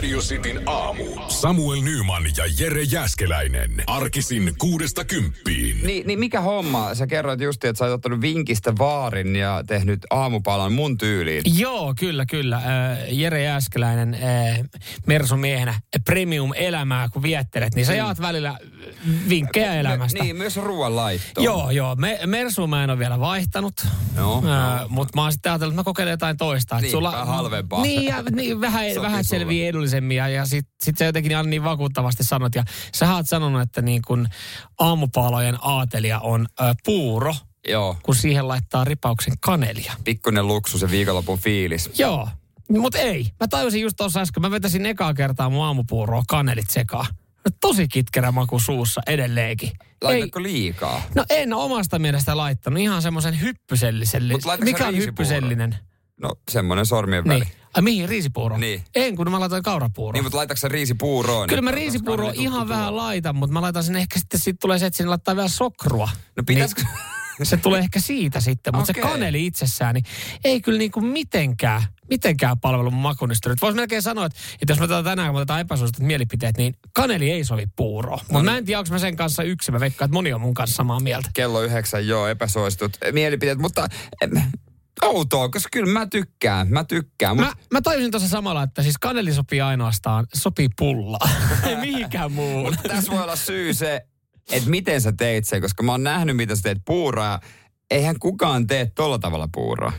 Radio Cityn aamu. Samuel Nyman ja Jere Jäskeläinen. Arkisin kuudesta kymppiin. Niin, niin mikä homma? Sä kerroit just, että sä oot ottanut vinkistä vaarin ja tehnyt aamupalan mun tyyliin. Joo, kyllä, kyllä. Äh, Jere Jääskeläinen äh, Mersu-miehenä premium-elämää kun viettelet, niin sä jaat välillä vinkkejä elämästä. Niin, myös ruoanlaittoa. Joo, joo. Me, Mersu mä en ole vielä vaihtanut, No, äh, mutta mä oon sitten ajatellut, että mä kokeilen jotain toista. Niin, vähän halvempaa. Niin, ja, niin vähän, vähän selviä edullisemmin. Ja, ja sit, sit sä jotenkin aina niin vakuuttavasti sanot. Ja sä oot sanonut, että niin kun aamupalojen aatelia on äh, puuro, Joo, kun siihen laittaa ripauksen kanelia. pikkuinen luksus ja viikonlopun fiilis. Joo, mutta ei. Mä tajusin just tuossa äsken, mä vetäsin ekaa kertaa mun aamupuuroa kanelit sekaan. No, tosi kitkerä maku suussa edelleenkin. Ei, Laitatko liikaa? no en omasta mielestä laittanut. Ihan semmoisen hyppysellisen. Mikä on hyppysellinen? No, semmonen sormien väli. Niin. Ai mihin, riisipuuro? Niin. En, kun mä laitoin kaurapuuroa. Niin, mutta laitatko riisipuuroon? Kyllä mä olisiko ihan vähän puuro? laitan, mutta mä laitan sen ehkä sitten, sit tulee se, että sinne laittaa vielä sokrua. No pitäisikö... Niin, se tulee ehkä siitä sitten, mutta se Okei. kaneli itsessään, niin ei kyllä niinku mitenkään, mitenkään palvelu mun makunista. Voisi melkein sanoa, että, että jos me otetaan tänään, kun otetaan epäsuositut mielipiteet, niin kaneli ei sovi puuroon. Mutta No mä niin. en tiedä, onko mä sen kanssa yksi. Mä veikkaan, että moni on mun kanssa samaa mieltä. Kello yhdeksän, joo, epäsuositut mielipiteet, mutta em, outoa, koska kyllä mä tykkään, mä tykkään. Mut Mä, mä tajusin tuossa samalla, että siis kaneli sopii ainoastaan, sopii pullaa. ei mihinkään muuhun. tässä voi olla syy se, että miten sä teit sen, koska mä oon nähnyt, miten sä teet puuroa ja eihän kukaan tee tolla tavalla puuroa.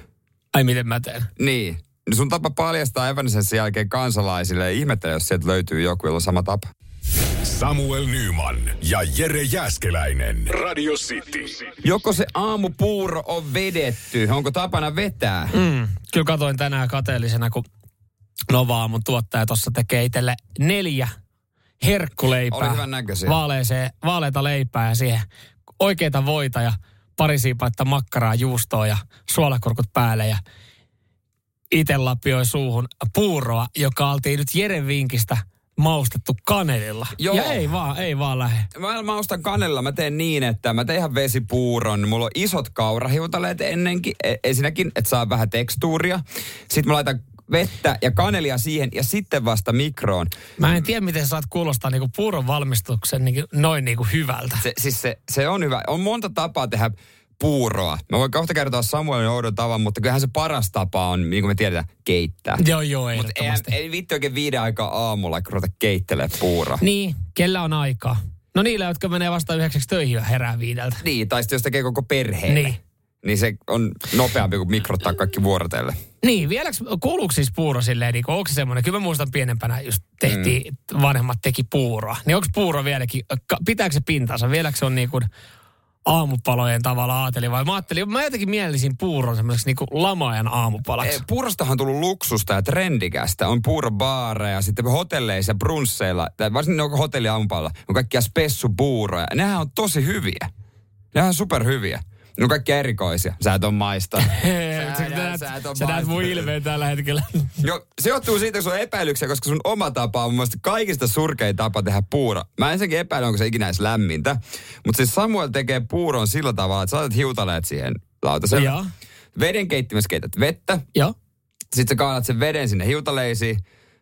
Ai miten mä teen? Niin. No sun tapa paljastaa Evanescen jälkeen kansalaisille ja ihmettele, jos sieltä löytyy joku, jolla on sama tapa. Samuel Nyman ja Jere Jäskeläinen. Radio City. Joko se aamupuuro on vedetty, onko tapana vetää? Mm, kyllä katoin tänään kateellisena, kun Nova mun tuottaja tuossa tekee itselle neljä herkkuleipää. Oli hyvän näköisiä. Vaaleeseen, vaaleita leipää ja siihen oikeita voita ja pari siipaetta makkaraa, juustoa ja suolakurkut päälle ja itse lapioi suuhun puuroa, joka oltiin nyt Jeren vinkistä maustettu kanelilla. Joo. Ja ei vaan, ei vaan lähde. Mä maustan kanella, mä teen niin, että mä teen ihan vesipuuron. Mulla on isot kaurahiutaleet ennenkin. E- ensinnäkin, että saa vähän tekstuuria. Sitten mä laitan vettä ja kanelia siihen ja sitten vasta mikroon. Mä en tiedä, miten sä saat kuulostaa niinku puuron valmistuksen niinku, noin niinku hyvältä. Se, siis se, se on hyvä. On monta tapaa tehdä puuroa. Mä voin kohta kertoa Samuelin oudon tavan, mutta kyllähän se paras tapa on, niin kuin me tiedetään, keittää. Joo, joo, Mutta ei, ei vittu oikein viiden aikaa aamulla, kun ruveta keittelee puuroa. Niin, kellä on aikaa? No niillä, jotka menee vasta yhdeksäksi töihin ja herää viideltä. Niin, tai sitten jos tekee koko perheelle. Niin. Niin se on nopeampi kuin mikrottaa kaikki vuorotelle. Niin, vieläks, kuuluuko siis puuro silleen, niin onko se semmoinen, kyllä mä muistan pienempänä just tehtiin, mm. vanhemmat teki puuroa. Niin onko puuro vieläkin, pitääkö se pintansa? Vieläkö se on niin kuin aamupalojen tavalla aateli vai mä ajattelin, mä jotenkin mielisin puuron semmoiseksi niin lamaajan aamupalaksi. Eh, Puurostahan on tullut luksusta ja trendikästä. On puurobaareja, sitten hotelleissa brunsseilla, tai varsinkin ne on hotelliaamupalla, on kaikkia spessupuuroja. Nehän on tosi hyviä. Nehän on superhyviä. Ne on kaikkia erikoisia. Sä et on maista. Sä, näet, sä et oo sä näet mun ilmeen tällä hetkellä. Jo, se johtuu siitä, kun sun on epäilyksiä, koska sun oma tapa on mun mielestä kaikista surkein tapa tehdä puuro. Mä ensinnäkin epäilen, onko se ikinä edes lämmintä. Mutta siis Samuel tekee puuron sillä tavalla, että sä laitat hiutaleet siihen lautaselle. Joo. Veden keittimessä keität vettä. Joo. Sitten sä kaadat sen veden sinne hiutaleisiin,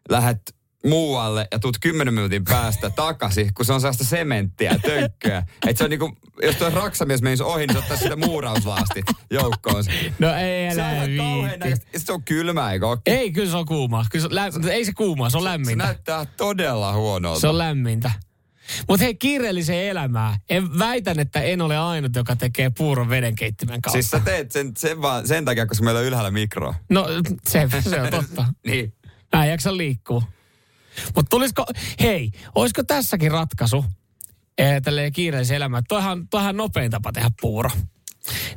lähet muualle ja tuut 10 minuutin päästä takaisin, kun se on sellaista sementtiä ja tönkköä. Että se on niinku, jos tuo raksamies menisi ohi, niin se ottaa sitä muurauslaastit joukkoon. No ei Se on enää ihan kauhean viitti. näköistä. Se on kylmä, eikö ookin? Ei, kyllä se on kuumaa. Kyllä se, lä- ei se kuumaa, se on Se lämmintä. näyttää todella huonolta. Se on lämmintä. Mutta hei, kiireelliseen elämään. En väitän, että en ole ainut, joka tekee puuron vedenkeittimen kautta. Siis sä teet sen, sen vaan sen takia, koska meillä on ylhäällä mikro. No, se, se on totta. Niin. Mä en jaksa liikkua. Mutta tulisiko, hei, olisiko tässäkin ratkaisu eh, tälleen kiireelliseen elämään? Toihan, toihan nopein tapa tehdä puuro.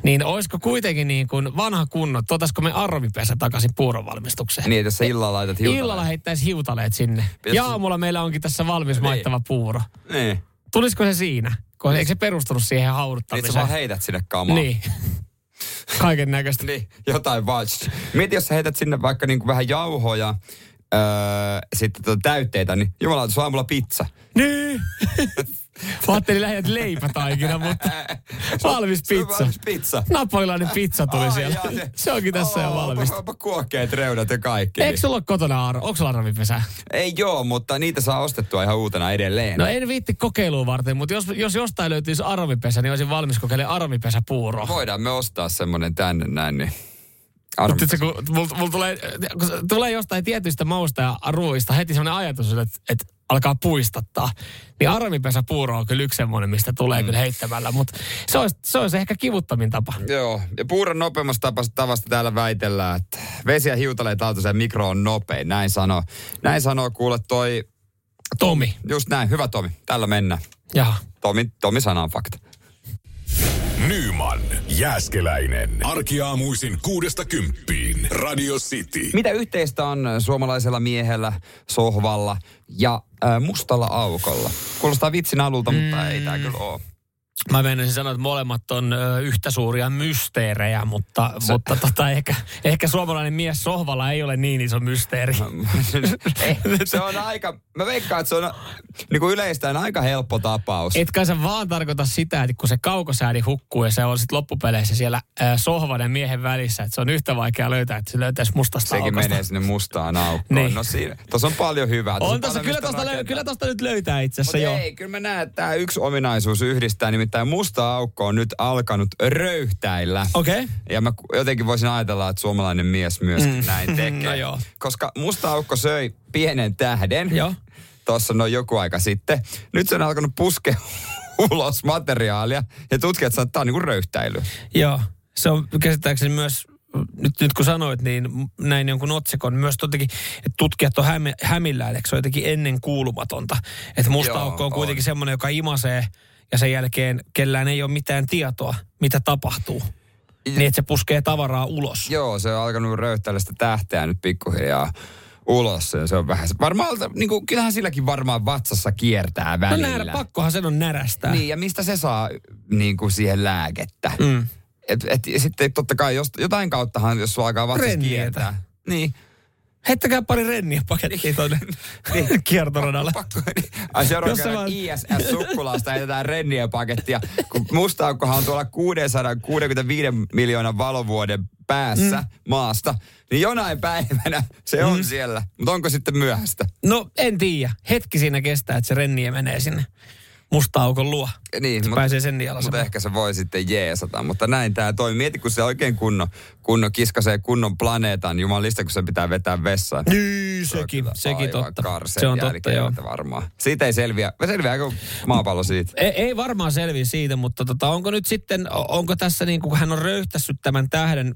Niin olisiko kuitenkin niin kuin vanha kunno, tuotaisiko me arvipesä takaisin puuron valmistukseen? Niin, että jos sä illalla laitat hiutaleet. Illalla heittäisi hiutaleet sinne. Pitäis- Ja aamulla meillä onkin tässä valmis maittava puuro. Niin. Tulisiko se siinä? Koska eikö se perustunut siihen Niin sä hauduttamiseen? vaan heität sinne kamaa. Niin. Kaiken näköistä. Niin, jotain vaan. Mieti, jos sä heität sinne vaikka niin kuin vähän jauhoja, öö, sitten tuota täytteitä, niin jumala, se on aamulla pizza. Niin. Mä ajattelin lähinnä leipätaikina, mutta valmis Se pizza. Valmis pizza. Napolilainen pizza tuli Ai siellä. jaa, Se onkin tässä jo Oo, valmista. onpa- kuokkeet, reunat ja kaikki. Eikö sulla ole kotona Aaro? Onko sulla arvipesä? Ei joo, mutta niitä saa ostettua ihan uutena edelleen. No en viitti kokeiluun varten, mutta jos, jos jostain löytyisi arvipesä, niin olisin valmis kokeilemaan arvipesäpuuroa. Voidaan me ostaa semmonen tänne näin, niin... Mutta kun mulla mul tulee, kun se tulee jostain tietyistä mausta ja ruoista heti semmoinen ajatus, että, että alkaa puistattaa. Niin arvipesäpuuro on kyllä yksi semmoinen, mistä tulee mm. kyllä heittämällä. Mutta se olisi, se olisi ehkä kivuttomin tapa. Joo, ja puuron nopeimmasta tavasta, tavasta täällä väitellään, että vesi ja hiutaleet auto ja mikro on nopein. Näin sanoo, näin sanoo kuule toi, Tomi. just näin, hyvä Tomi, tällä mennään. Jaha. Tomi, Tomi sana on fakta. Nyman, Jääskeläinen. Arkiaamuisin kuudesta kymppiin. Radio City. Mitä yhteistä on suomalaisella miehellä, sohvalla ja äh, mustalla aukolla? Kuulostaa vitsin alulta, mutta ei tämä kyllä ole. Mä menisin sanoa, että molemmat on ö, yhtä suuria mysteerejä, mutta, se... mutta tota, ehkä, ehkä suomalainen mies sohvalla ei ole niin iso mysteeri. Ei, se on aika, mä veikkaan, että se on niin kuin yleistään aika helppo tapaus. Etkä sä vaan tarkoita sitä, että kun se kaukosäädi hukkuu ja se on sitten loppupeleissä siellä ö, sohvan ja miehen välissä, että se on yhtä vaikea löytää, että se löytäisi mustasta Sekin aukosta. menee sinne mustaan aukkoon. Niin. No siinä, tossa on paljon hyvää. On paljon, tossa, kyllä, tosta, löy, kyllä tosta nyt löytää itse asiassa joo. ei, kyllä mä näen, että tämä yksi ominaisuus yhdistää, nimittäin musta aukko on nyt alkanut röyhtäillä. Okei. Okay. Ja mä jotenkin voisin ajatella, että suomalainen mies myös mm. näin tekee. No joo. Koska musta aukko söi pienen tähden. Joo. Tuossa noin joku aika sitten. Nyt se on alkanut puskea ulos materiaalia. Ja tutkijat sanoo, että tämä on niinku röyhtäily. Joo, se on käsittääkseni myös, nyt, nyt kun sanoit, niin näin jonkun otsikon, myös jotenkin, että tutkijat on hämi, hämillään, eikö se on jotenkin ennen kuulumatonta. Että musta Joo, aukko on on. kuitenkin semmoinen, joka imasee ja sen jälkeen kellään ei ole mitään tietoa, mitä tapahtuu. Niin, että se puskee tavaraa ulos. Joo, se on alkanut röyhtäillä sitä tähteä nyt pikkuhiljaa ulos. Ja se on vähän, varmaan, niin kuin, kyllähän silläkin varmaan vatsassa kiertää No välillä. närä, pakkohan sen on närästää. Niin, ja mistä se saa niin kuin siihen lääkettä? Mm. Et, et, sitten totta kai jos, jotain kauttahan, jos sulla alkaa vatsas Rennietä. kiertää. Niin. Heittäkää pari renniä pakettiin tuonne Niin. kiertoradalle. Pakko, niin. Ai sä kerran vaan- ISS-sukkulasta heitetään renniä pakettia, kun musta aukkohan on tuolla 665 miljoonan valovuoden päässä mm. maasta, niin jonain päivänä se on mm. siellä. Mutta onko sitten myöhäistä? No en tiedä. Hetki siinä kestää, että se renniä menee sinne musta aukon luo. Niin, Se pääsee sen mutta nialasemaan. ehkä se voi sitten jeesata. Mutta näin tämä toimii. Mieti, kun se oikein kunnon, kunnon kiskasee kunnon planeetan. Jumalista, kun se pitää vetää vessaan. Niin, Se on sekin, sekin totta. Se on totta, joo. varmaan. Siitä ei selviä. Selviääkö maapallo siitä? Ei, ei varmaan selviä siitä, mutta tota, onko nyt sitten, onko tässä niin kuin hän on röyhtässyt tämän tähden,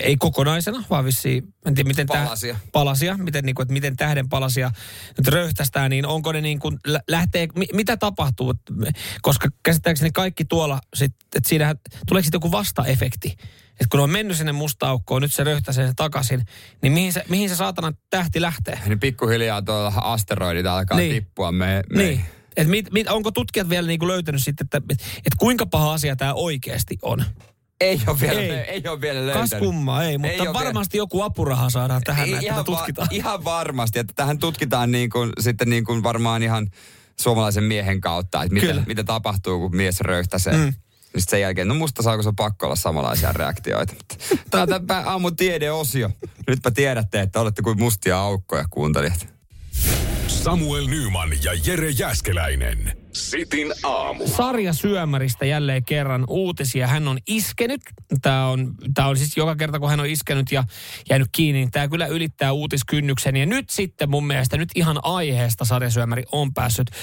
ei kokonaisena, vaan vissiin, en tiedä miten täh- Palasia. palasia miten, niin kuin, että miten tähden palasia nyt röyhtästään, niin onko ne niin kuin, lä- lähtee, mi, mitä tapahtuu, koska käsittääkseni kaikki tuolla, sit, että siinähän, tuleeko sitten joku vastaefekti, että kun on mennyt sinne musta aukkoon, nyt se röyhtäisee sen takaisin, niin mihin se, mihin se saatana tähti lähtee? Niin pikkuhiljaa tuolla asteroidit alkaa Niin. tippua. Me, me, Niin. Et mit, mit, onko tutkijat vielä niinku löytänyt sitten, että et, et kuinka paha asia tämä oikeasti on? Ei ole vielä, Ei. ei. ei ole vielä Kas löytänyt. kummaa, ei, mutta ole varmasti joku apuraha saadaan tähän, Ei, näin, ihan, tätä tutkitaan. Va- ihan varmasti, että tähän tutkitaan niin kuin, sitten niin kuin varmaan ihan suomalaisen miehen kautta, että mitä, Kyllä. mitä tapahtuu, kun mies röyhtäsee. Mm. Sitten sen jälkeen, no musta saako se pakko olla samanlaisia reaktioita. Mutta Tämä on tämä aamun tiedeosio. Nytpä tiedätte, että olette kuin mustia aukkoja kuuntelijat. Samuel Nyman ja Jere Jäskeläinen. Sitin aamu. Sarja Syömäristä jälleen kerran uutisia. Hän on iskenyt. Tämä on, tämä on siis joka kerta, kun hän on iskenyt ja jäänyt kiinni, niin tämä kyllä ylittää uutiskynnyksen. Ja nyt sitten mun mielestä, nyt ihan aiheesta Sarja Syömäri on päässyt ö,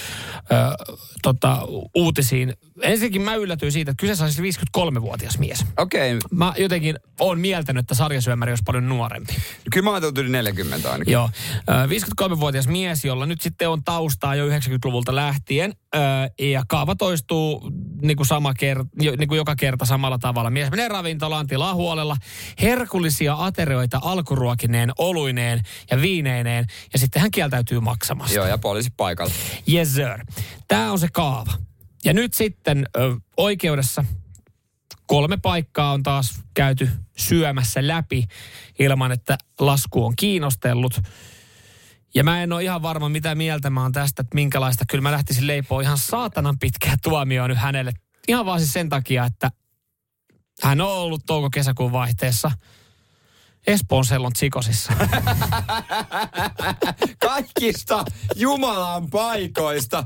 tota, uutisiin. Ensinnäkin mä yllätyin siitä, että kyseessä on siis 53-vuotias mies. Okei, okay. Mä jotenkin oon mieltänyt, että Sarja Syömäri olisi paljon nuorempi. kyllä mä oon yli 40 ainakin. Joo. Ö, 53-vuotias mies, jolla nyt sitten on taustaa jo 90-luvulta lähtien. Ö, Ja kaava toistuu niin kuin sama kerta, niin kuin joka kerta samalla tavalla. Mies menee ravintolaan, tilaa huolella herkullisia aterioita alkuruokineen, oluineen ja viineineen. Ja sitten hän kieltäytyy maksamasta. Joo, ja poliisi paikalla. Yes sir. Tämä on se kaava. Ja nyt sitten ö, oikeudessa kolme paikkaa on taas käyty syömässä läpi ilman, että lasku on kiinnostellut. Ja mä en ole ihan varma, mitä mieltä mä oon tästä, että minkälaista. Kyllä mä lähtisin leipoa ihan saatanan pitkää tuomioon nyt hänelle. Ihan vaan siis sen takia, että hän on ollut touko-kesäkuun vaihteessa Espoon sellon tsikosissa. Kaikista Jumalan paikoista.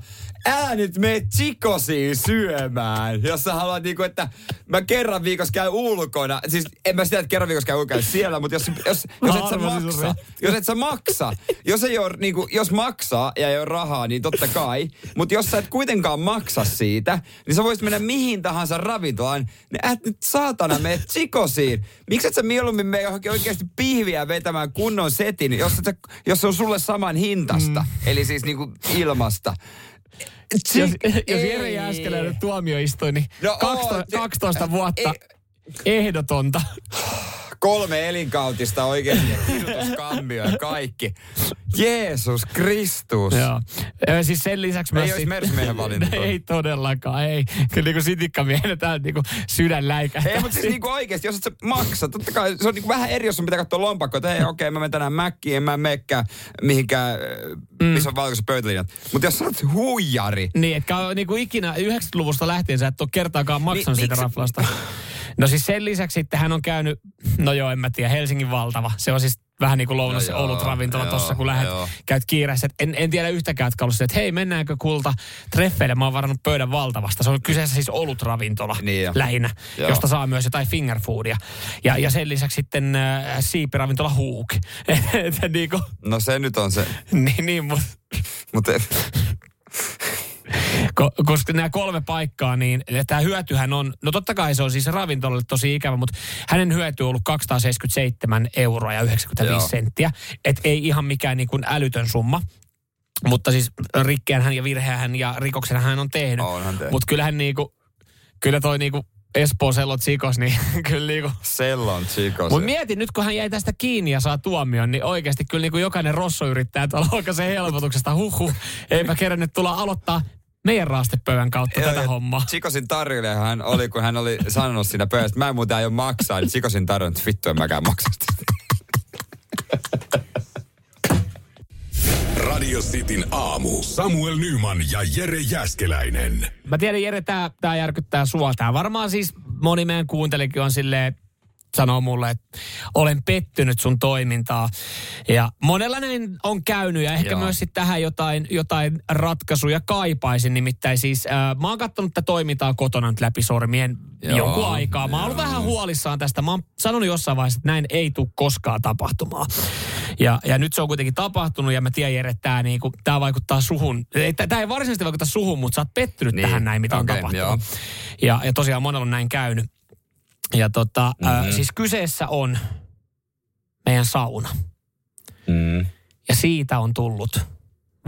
Älä nyt mene tsikosiin syömään, jos sä haluat niinku, että mä kerran viikossa käyn ulkona. Siis en mä sitä, että kerran viikossa käyn ulkona siellä, mutta jos, jos, jos et sä maksa, jos et sä maksa, jos ei ole, niinku, jos maksaa ja ei ole rahaa, niin totta kai. Mutta jos sä et kuitenkaan maksa siitä, niin sä voisit mennä mihin tahansa ravintolaan, niin et nyt saatana mene tsikosiin. Miksi et sä mieluummin mene johonkin oikeasti pihviä vetämään kunnon setin, jos, et sä, jos se on sulle saman hintasta, mm. eli siis niinku ilmasta. Jos, jos Jere Jääskeläinen tuomioistuin, niin No 12, oo, 12 vuotta ei- ehdotonta. kolme elinkautista oikein ja kirjoituskambio ja kaikki. Jeesus Kristus. Joo. Ö, Siis sen lisäksi Ei myös... olisi sit- valinta ei todellakaan, ei. Kyllä niin kuin sitikkamiehen täällä niin kuin sydän läikähtää. Ei, mutta siis niinku oikeesti, jos et sä maksa, totta kai se on niinku vähän eri, jos sun pitää katsoa lompakkoa, että hei, okei, mä menen tänään mäkkiin, en mä mekkää mihinkään, mm. missä on valkoiset pöytälinjat. Mutta jos sä oot huijari, Niin, etkä niin kuin ikinä 90-luvusta lähtien sä et ole kertaakaan maksanut Niin, siitä miksi- raflasta. No siis sen lisäksi sitten hän on käynyt, no joo, en mä tiedä, Helsingin valtava. Se on siis vähän niin kuin lounas No olut ravintola tuossa, kun lähdet, joo. käyt kiireessä. En, en tiedä yhtäkään, että ollut että hei, mennäänkö kulta treffeille? Mä oon varannut pöydän valtavasta. Se on kyseessä siis olutravintola Niin jo. lähinnä, Joo. josta saa myös jotain fingerfoodia. Ja, ja sen lisäksi sitten äh, siipiravintola Hook. Niin kuin, no se nyt on se. niin, niin, mutta Mutta Ko, koska nämä kolme paikkaa, niin tämä hyötyhän on, no totta kai se on siis ravintolalle tosi ikävä, mutta hänen hyöty on ollut 277 euroa ja 95 Joo. senttiä. Et ei ihan mikään niin kuin älytön summa. Mutta siis rikkeänhän ja virheähän ja rikoksen hän on tehnyt. Tehnyt. Mutta kyllähän niinku, kyllä toi niinku Espoon sellot sikos, niin kyllä niinku... sellon chikos. Mutta mietin nyt, kun hän jäi tästä kiinni ja saa tuomion, niin oikeasti kyllä niin kuin jokainen rosso yrittää tuolla se helpotuksesta. Huhhuh, eipä kerännyt tulla aloittaa meidän raastepöydän kautta Joo, tätä hommaa. Chikosin tarjoilija hän oli, kun hän oli sanonut siinä pöydässä, että mä en muuten aio maksaa, niin Chikosin tarjoilija, että vittu en mäkään maksa sitä. Radio Cityn aamu. Samuel Nyman ja Jere Jäskeläinen. Mä tiedän, Jere, tää, tää järkyttää sua. Tää varmaan siis moni meidän kuuntelikin on silleen, sanoo mulle, että olen pettynyt sun toimintaa. Ja monella näin on käynyt ja ehkä Joo. myös sit tähän jotain, jotain ratkaisuja kaipaisin. Nimittäin siis äh, mä oon katsonut tätä toimintaa kotona nyt läpi sormien Joo, jonkun aikaa. Mä oon ollut vähän huolissaan tästä. Mä oon sanonut jossain vaiheessa, että näin ei tule koskaan tapahtumaan. Ja, ja nyt se on kuitenkin tapahtunut ja mä tiedän Jere, että tää, niinku, tää vaikuttaa suhun. Tämä ei varsinaisesti vaikuta suhun, mutta sä oot pettynyt Niin, tähän näin, mitä on okei, tapahtunut. joo. Ja, ja tosiaan monella on näin käynyt. Ja tota, mm-hmm. Äh, siis kyseessä on meidän sauna. Mm. Ja siitä on tullut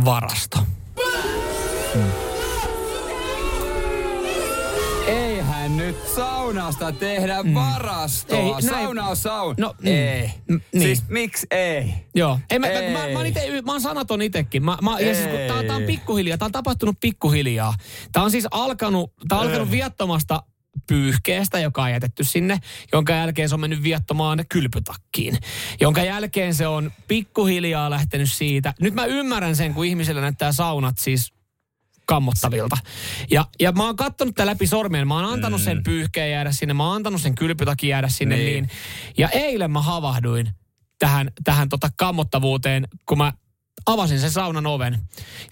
varasto. Eihän nyt saunasta tehdä mm. varastoa. Ei, näin- Sauna on sauna. No, mm. ei. Mm, niin. Siis miksi ei? Joo. Ei, mä, Ei. Mä, mä, mä, ite, mä oon sanaton itekin. Mä, mä, ja siis, kun tää, tää on pikkuhiljaa. Tää on tapahtunut pikkuhiljaa. Tää on siis alkanut, tää on alkanut viattomasta pyyhkeestä, joka on jätetty sinne, jonka jälkeen se on mennyt viattomaan kylpytakkiin. Jonka jälkeen se on pikkuhiljaa lähtenyt siitä. Nyt mä ymmärrän sen, kun ihmisillä näyttää saunat siis kammottavilta. Ja, ja mä oon kattonut tämän läpi sormien. Mä oon antanut sen pyyhkeen jäädä sinne. Mä oon antanut sen kylpytakin jäädä sinne niin. Niin. niin. Ja eilen mä havahduin tähän, tähän tota kammottavuuteen, kun mä avasin sen saunan oven.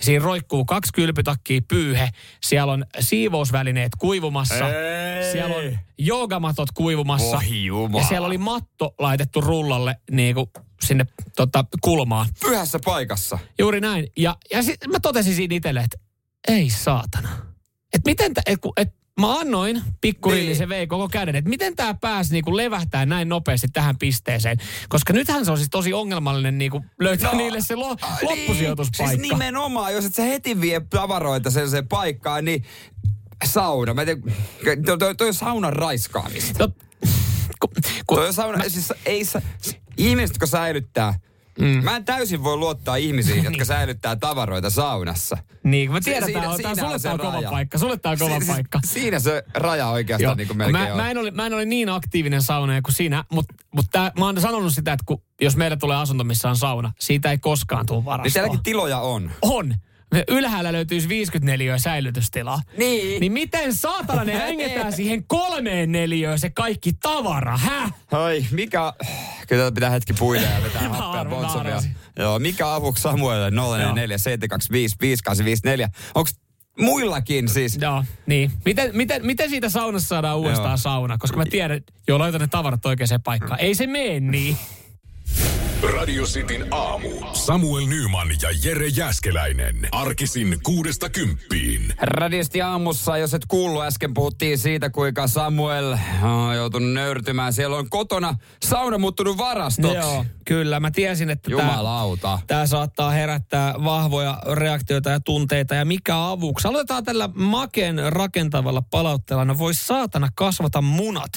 Siinä roikkuu kaksi kylpytakkia pyyhe. Siellä on siivousvälineet kuivumassa. Ei. Siellä on joogamatot kuivumassa. Voi jumala. ja siellä oli matto laitettu rullalle niin kuin sinne tota, kulmaan. Pyhässä paikassa. Juuri näin. Ja, ja sit mä totesin siinä itselle, että ei saatana. Et miten, tä, et, et mä annoin pikkurilli, Niin. se vei koko käden, että miten tämä pääsi niinku levähtää näin nopeasti tähän pisteeseen. Koska nythän se on siis tosi ongelmallinen niinku löytää no, niille se lo, loppusijoituspaikka. Niin, siis nimenomaan, jos et sä heti vie tavaroita sellaiseen paikkaan, niin sauna. Mä tiedä, toi, toi, toi on saunan raiskaamista. No, ku, ku, Toi on sauna, mä, siis ei sa, ihmiset, jotka säilyttää, mm. mä en täysin voi luottaa ihmisiin, jotka säilyttää tavaroita saunassa. niin, mä tiedän, siinä- tää on, tää, siinä sulle on tää kova raja. paikka. Sulle tää on kova Si- siis paikka. Siinä se raja oikeastaan niin kuin melkein mä, on. mä, en ole, mä en ole niin aktiivinen saunoja kuin sinä, mutta mut tää, mä oon sanonut sitä, että kun, jos meille tulee asunto, missä on sauna, siitä ei koskaan tule Niin varastoa. sielläkin tiloja on. On. Me Ylhäällä löytyisi 54 säilytystilaa. Niin. Niin miten saatana ne hängetään siihen kolmeen neliöön se kaikki tavara, häh? Ai, mikä... Kyllä tätä pitää hetki puida ja vetää happea bonsovia. Joo, mikä avuksi Samuelle 044 725 5854? Onko muillakin siis? Joo, niin. Miten, miten, miten siitä saunassa saadaan uudestaan Joo. sauna? Koska mä tiedän, joo, laitan ne tavarat oikeaan paikkaan. Ei se mene niin. Radio Cityn aamu. Samuel Nyman ja Jere Jäskeläinen. Arkisin kuudesta kymppiin. Radisti aamussa, jos et kuullut, äsken puhuttiin siitä, kuinka Samuel on joutunut nöyrtymään. Siellä on kotona sauna muuttunut varastoksi. Joo, kyllä. Mä tiesin, että tää, Jumalauta. Tämä saattaa herättää vahvoja reaktioita ja tunteita. Ja mikä avuksi? Aloitetaan tällä makeen rakentavalla palautteella. No voi saatana kasvata munat.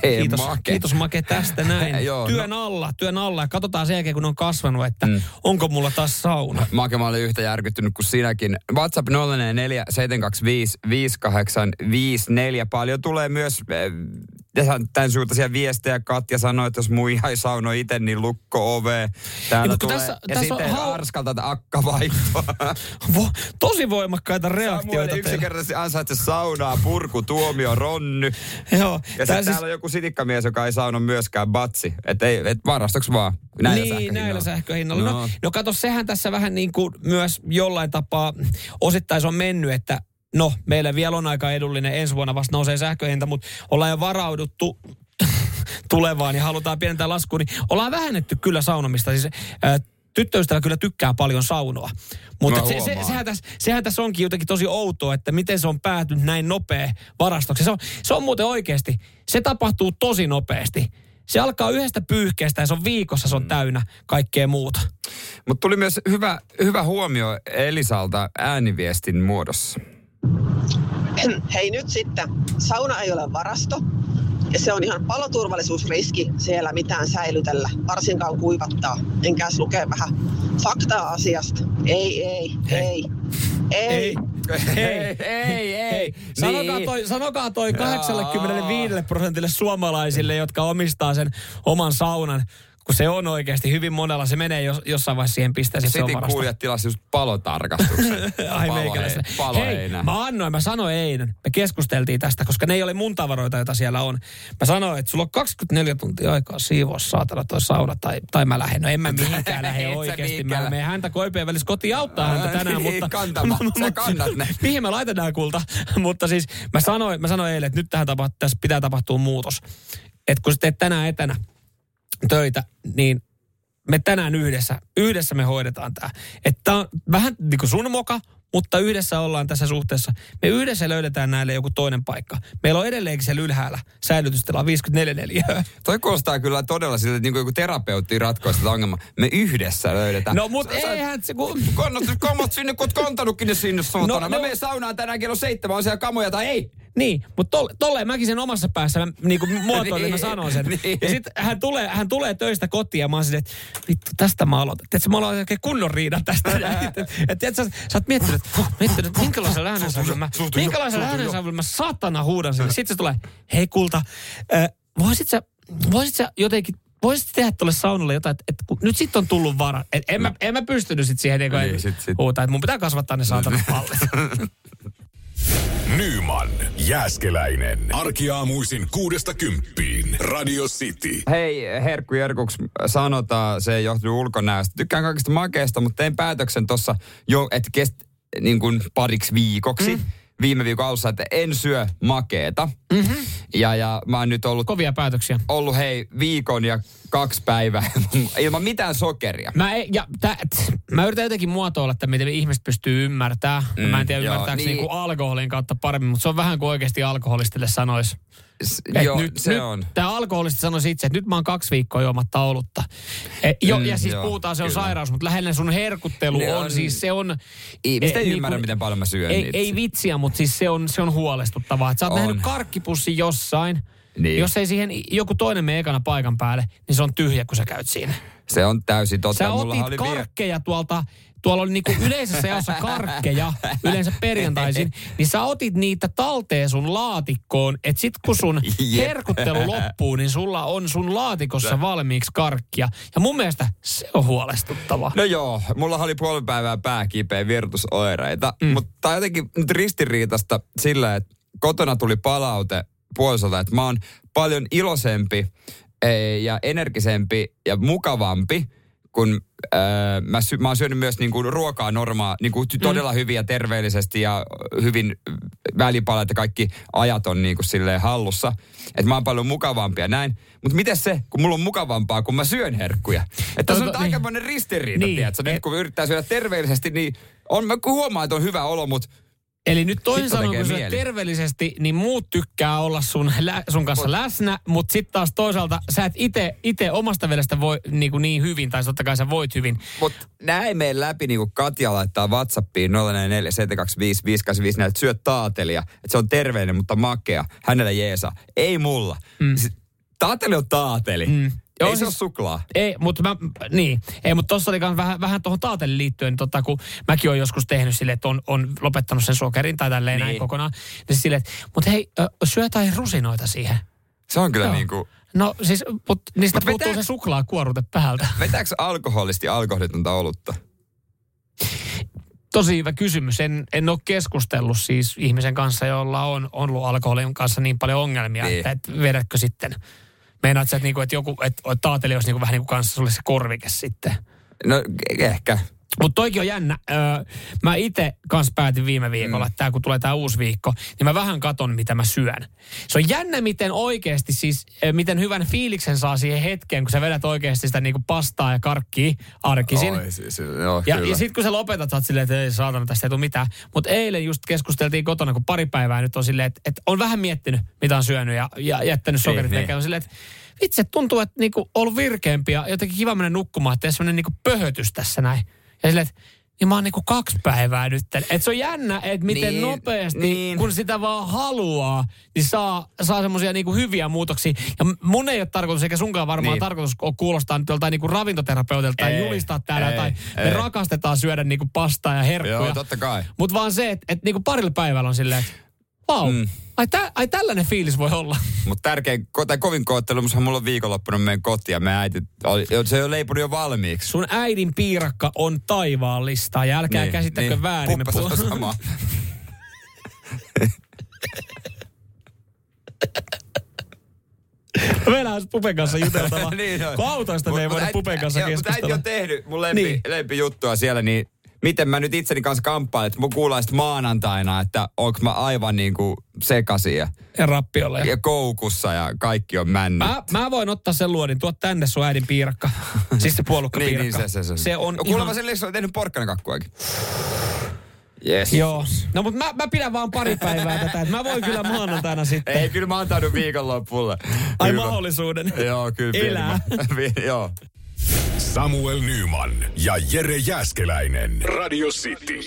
Tee kiitos, make. kiitos Make tästä näin. Joo, työn alla, työn alla. Ja katsotaan sen jälkeen, kun on kasvanut, että mm. onko mulla taas sauna. Make, mä olin yhtä järkyttynyt kuin sinäkin. WhatsApp 044 725 5854. Paljon tulee myös eh, tämän suuntaisia viestejä. Katja sanoi, että jos muija ei sauno itse, niin lukko ove. Täällä mutta tulee. tässä- ja tässä on sitten hau- Arskalta akka vaihtoa. Vo, tosi voimakkaita Samuel reaktioita teillä. yksinkertaisesti ansaitse saunaa, purku, tuomio, ronny. Joo, Ja sitten siis... täällä on joku sitikkamies, joka ei sauno myöskään batsi. Että ei, et varastoksi vaan näillä niin, sähköhinnoilla. näillä sähköhinnoilla. No, No. no, kato, sehän tässä vähän niin kuin myös jollain tapaa osittain se on mennyt, että no, meillä vielä on aika edullinen, ensi vuonna vasta nousee sähköhinta, mutta ollaan jo varauduttu tulevaan ja halutaan pienentää laskua, niin ollaan vähennetty kyllä saunomista. Siis, ää, tyttöystävä kyllä tykkää paljon saunoa. Mutta se, se, sehän, tässä, sehän tässä onkin jotenkin tosi outoa, että miten se on päätynyt näin nopea varastoksi. Se on, se on muuten oikeasti, se tapahtuu tosi nopeasti. Se alkaa yhdestä pyyhkeestä ja se on viikossa, se on täynnä kaikkea muuta. Mutta tuli myös hyvä, hyvä huomio Elisalta ääniviestin muodossa. Hei nyt sitten, sauna ei ole varasto ja se on ihan paloturvallisuusriski siellä mitään säilytellä, varsinkaan kuivattaa. Enkäs lukee vähän faktaa asiasta. Ei, ei, ei, ei. Ei, ei, ei. Sanokaa Niin. toi, sanokaa toi 85 prosentille suomalaisille, jotka omistaa sen oman saunan, kun se on oikeasti hyvin monella. Se menee jos, jossain vaiheessa siihen pisteeseen, Sitin varasto. kuulijat tilasi just palotarkastuksen. Ai meikäläiselle. Hei, mä annoin, mä sanoin eilen, me keskusteltiin tästä, koska ne ei ole mun tavaroita, joita siellä on. Mä sanoin, että sulla on 24 tuntia aikaa siivoa saatana toi sauna, tai, tai mä lähden. No en mä mihinkään lähde oikeasti. Mä menen häntä koipien välissä kotiin auttaa häntä tänään, mutta... kantama. Sä kannat ne. Mihin mä laitan nää kulta? mutta siis mä sanoin, mä sanoin eilen, että nyt tähän tapa, tässä pitää tapahtua muutos. Että kun sä teet tänään etänä töitä, niin me tänään yhdessä, yhdessä me hoidetaan tämä. Että on vähän niin kuin sun moka, mutta yhdessä ollaan tässä suhteessa. Me yhdessä löydetään näille joku toinen paikka. Meillä on edelleenkin siellä ylhäällä säilytystila 54 neliöä. Toi kuulostaa kyllä todella siltä, että niin kuin joku terapeutti ratkoisi tätä ongelmaa. Me yhdessä löydetään. No mut Sä- eihän se kun... Kannat, kannat sinne, kun oot kantanutkin ne sinne saatana. No, No, no. Mä menen saunaan tänään kello seitsemän, on siellä kamoja tai ei. Niin, mutta tol, tolleen mäkin sen omassa päässä mä, niin kuin muotoilin, niin, mä Niin, sanon sen. niin. Ja sitten hän tulee, hän tulee töistä kotiin ja mä oon silleen, että vittu, tästä mä aloitan. Tiedätkö, mä aloitan oikein kunnon riidan tästä. että et, et, sä, sä oot miettinyt, miettinyt, että minkälaisen äänensävyllä mä, minkälaisen suutu jo. äänensävyllä mä saatana huudan sille. Sitten se tulee, hei kulta, äh, voisit sä, voisit sä jotenkin Voisit tehdä tuolle saunalle jotain, että, kun nyt sitten on tullut vara. Et en, mä, en mä pystynyt sit siihen niin, Niin, niin, sit- sit. huutaa, että mun pitää kasvattaa ne saatana pallit. Nyman, Jääskeläinen. Arkiaamuisin kuudesta kymppiin. Radio City. Hei, Herkku Jerkuks sanotaan, se ei johdu ulkonäöstä. Tykkään kaikista makeista, mutta tein päätöksen tuossa jo, että kest niin kuin pariksi viikoksi. Mm. Viime viikon alussa, että en syö makeeta. Mm-hmm. Ja, ja mä oon nyt ollut, Kovia päätöksiä. ollut hei viikon ja kaksi päivää ilman mitään sokeria. Mä, ei, ja tä, t, mä yritän jotenkin muotoilla, että miten ihmiset pystyy ymmärtämään. Mm, mä en tiedä joo, ymmärtääkö niin. niin. niinku alkoholin kautta paremmin, mutta se on vähän kuin oikeasti alkoholistille sanoisi. S- Et joo, nyt, se nyt, on. Tämä alkoholisti sanoisi itse, että nyt mä oon kaksi viikkoa juomatta olutta. E, jo, Mm, ja siis joo, puhutaan, se on kyllä. sairaus, mutta lähinnä sun herkuttelu Ne on, on- siis se on... Ihmiset e, ei niin ymmärrä, kuin- miten paljon mä syön ei, niitä. ei vitsiä, mutta siis se on, se on huolestuttavaa. Et sä oot On. nähnyt karkkipussi jossain, Niin. jos ei siihen joku toinen mene ekana paikan päälle, niin se on tyhjä, kun sä käyt siinä. Se on täysin totta. Sä otit oli vie- karkkeja tuolta, tuolla oli niinku yleisessä jaossa karkkeja, yleensä perjantaisin, niin sä otit niitä talteen sun laatikkoon, että sit kun sun Jep. herkuttelu loppuu, niin sulla on sun laatikossa valmiiksi karkkia. Ja mun mielestä se on huolestuttavaa. No joo, mulla oli puoli päivää pääkipeä virtusoireita, mm. mutta tää jotenkin nyt ristiriitasta sillä, että kotona tuli palaute puolisolta, että mä oon paljon iloisempi eh, ja energisempi ja mukavampi, kun äh, mä, sy- mä oon syönyt myös niinku ruokaa normaa, niinku ty- todella hyvin ja terveellisesti ja hyvin välipalat ja kaikki ajat on niinku silleen hallussa. Että mä oon paljon mukavampi ja näin. Mutta miten se, kun mulla on mukavampaa, kun mä syön herkkuja? Että se on Tota, aika niin. monen ristiriita, Niin. niin. tiedätkö? Nyt Et- kun yrittää syödä terveellisesti, niin on, mä huomaan, että on hyvä olo, mutta Eli nyt toisin sanoen, kun mieli. terveellisesti, niin muut tykkää olla sun, lä- sun kanssa läsnä, mutta sitten taas toisaalta sä et ite omasta vedestä voi niin, kuin niin hyvin, tai totta kai sä voit hyvin. mut näin mene läpi, niin kuin Katja laittaa WhatsAppiin 044 että syöt taatelia, että se on terveellinen, mutta makea. Hänellä jeesa. Ei mulla. Mm. Taateli on taateli. Mm. Joo, Ei se siis- ole suklaa. Ei, mutta mä, niin, ei, mutta tossa oli vähän, vähän tuohon taatelle liittyen, niin tota, kun mäkin olen joskus tehnyt silleen, että on, on lopettanut sen sokerin tai tälleen Niin. näin kokonaan. Niin silleen, että, mutta hei, syö jotain rusinoita siihen. Se on kyllä Joo. niin kuin, No siis, mutta niistä Mut puuttuu vetää- se suklaakuorute päältä. vetääkö alkoholisti alkoholitonta olutta? Tosi hyvä kysymys. En, en ole keskustellut siis ihmisen kanssa, jolla on, on ollut alkoholin kanssa niin paljon ongelmia, Niin. että et vedätkö sitten. Meinaat sä, että, niinku, että joku, että taateli olisi niinku vähän niin kuin kanssa sulle se korvike sitten. No ke- ehkä. Mutta toikin on jännä. Öö, mä itse kanssa päätin viime viikolla, mm. että tää, kun tulee tämä uusi viikko, niin mä vähän katon, mitä mä syön. Se on jännä, miten oikeasti siis, miten hyvän fiiliksen saa siihen hetkeen, kun sä vedät oikeasti sitä niinku pastaa ja karkkia arkisin. Oi, siis, joo, Ja, kyllä. ja sitten kun sä lopetat, sä oot silleen, että ei saatana, tästä ei tule mitään. Mutta eilen just keskusteltiin kotona, kun pari päivää nyt on silleen, että, että on vähän miettinyt, mitä on syönyt ja, ja jättänyt sokerit niin. niin, silleen, että että tuntuu, että niinku ollut virkeämpi ja jotenkin kiva mennä nukkumaan, että semmoinen niinku pöhötys tässä näin. Ja silleen, että niin mä oon niinku kaksi päivää nyt. Et se on jännä, että miten Niin, nopeasti, niin. kun sitä vaan haluaa, niin saa, saa semmoisia niinku hyviä muutoksia. Ja mun ei ole tarkoitus, eikä sunkaan varmaan Niin. tarkoitus ole kuulostaa nyt joltain niinku ravintoterapeutilta tai julistaa täällä ei. Me ei. rakastetaan syödä niinku pastaa ja herkkuja. Joo, totta kai. Mutta vaan se, että et niinku parilla päivällä on silleen, että vau, Mm. mm. ai, tä, ai tällainen fiilis voi olla. Mutta tärkein, tai kovin koettelemushan mulla on viikonloppuna meidän koti ja me äiti, oli, se on leipunut jo valmiiksi. Sun äidin piirakka on taivaallista ja älkää niin, käsittäkö niin. väärin. me Puppas on puhuu- sama. Meillä olisi Pupen kanssa juteltava. niin on. Kun autoista me ei voida Pupen kanssa keskustella. äiti on tehnyt mun lempi, Niin. niin. lempijuttua siellä, niin miten mä nyt itseni kanssa kamppailen, että mun sit maanantaina, että onko mä aivan niinku sekasin ja, Ja rappiolla. ja koukussa ja kaikki on männyt. Mä, mä voin ottaa sen luodin, tuo tänne sun äidin piirakka. siis se puolukka niin, niin, se, se, se. se on no, kuulemma ihan... sen lisäksi on tehnyt porkkanakakkuakin. Yes. Joo. No mutta mä, mä pidän vaan pari päivää tätä, mä voin kyllä maanantaina sitten. Ei, kyllä mä antanut viikonloppulle. Ai mahdollisuuden. Joo, kyllä. Elää. Joo. Samuel Nyman ja Jere Jäskeläinen. Radio City.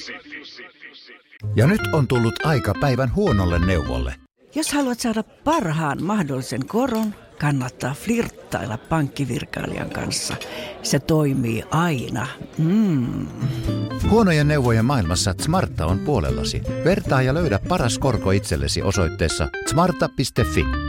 Ja nyt on tullut aika päivän huonolle neuvolle. Jos haluat saada parhaan mahdollisen koron, kannattaa flirttailla pankkivirkailijan kanssa. Se toimii aina. Mm. Huonojen neuvojen maailmassa Smarta on puolellasi. Vertaa ja löydä paras korko itsellesi osoitteessa smarta.fi.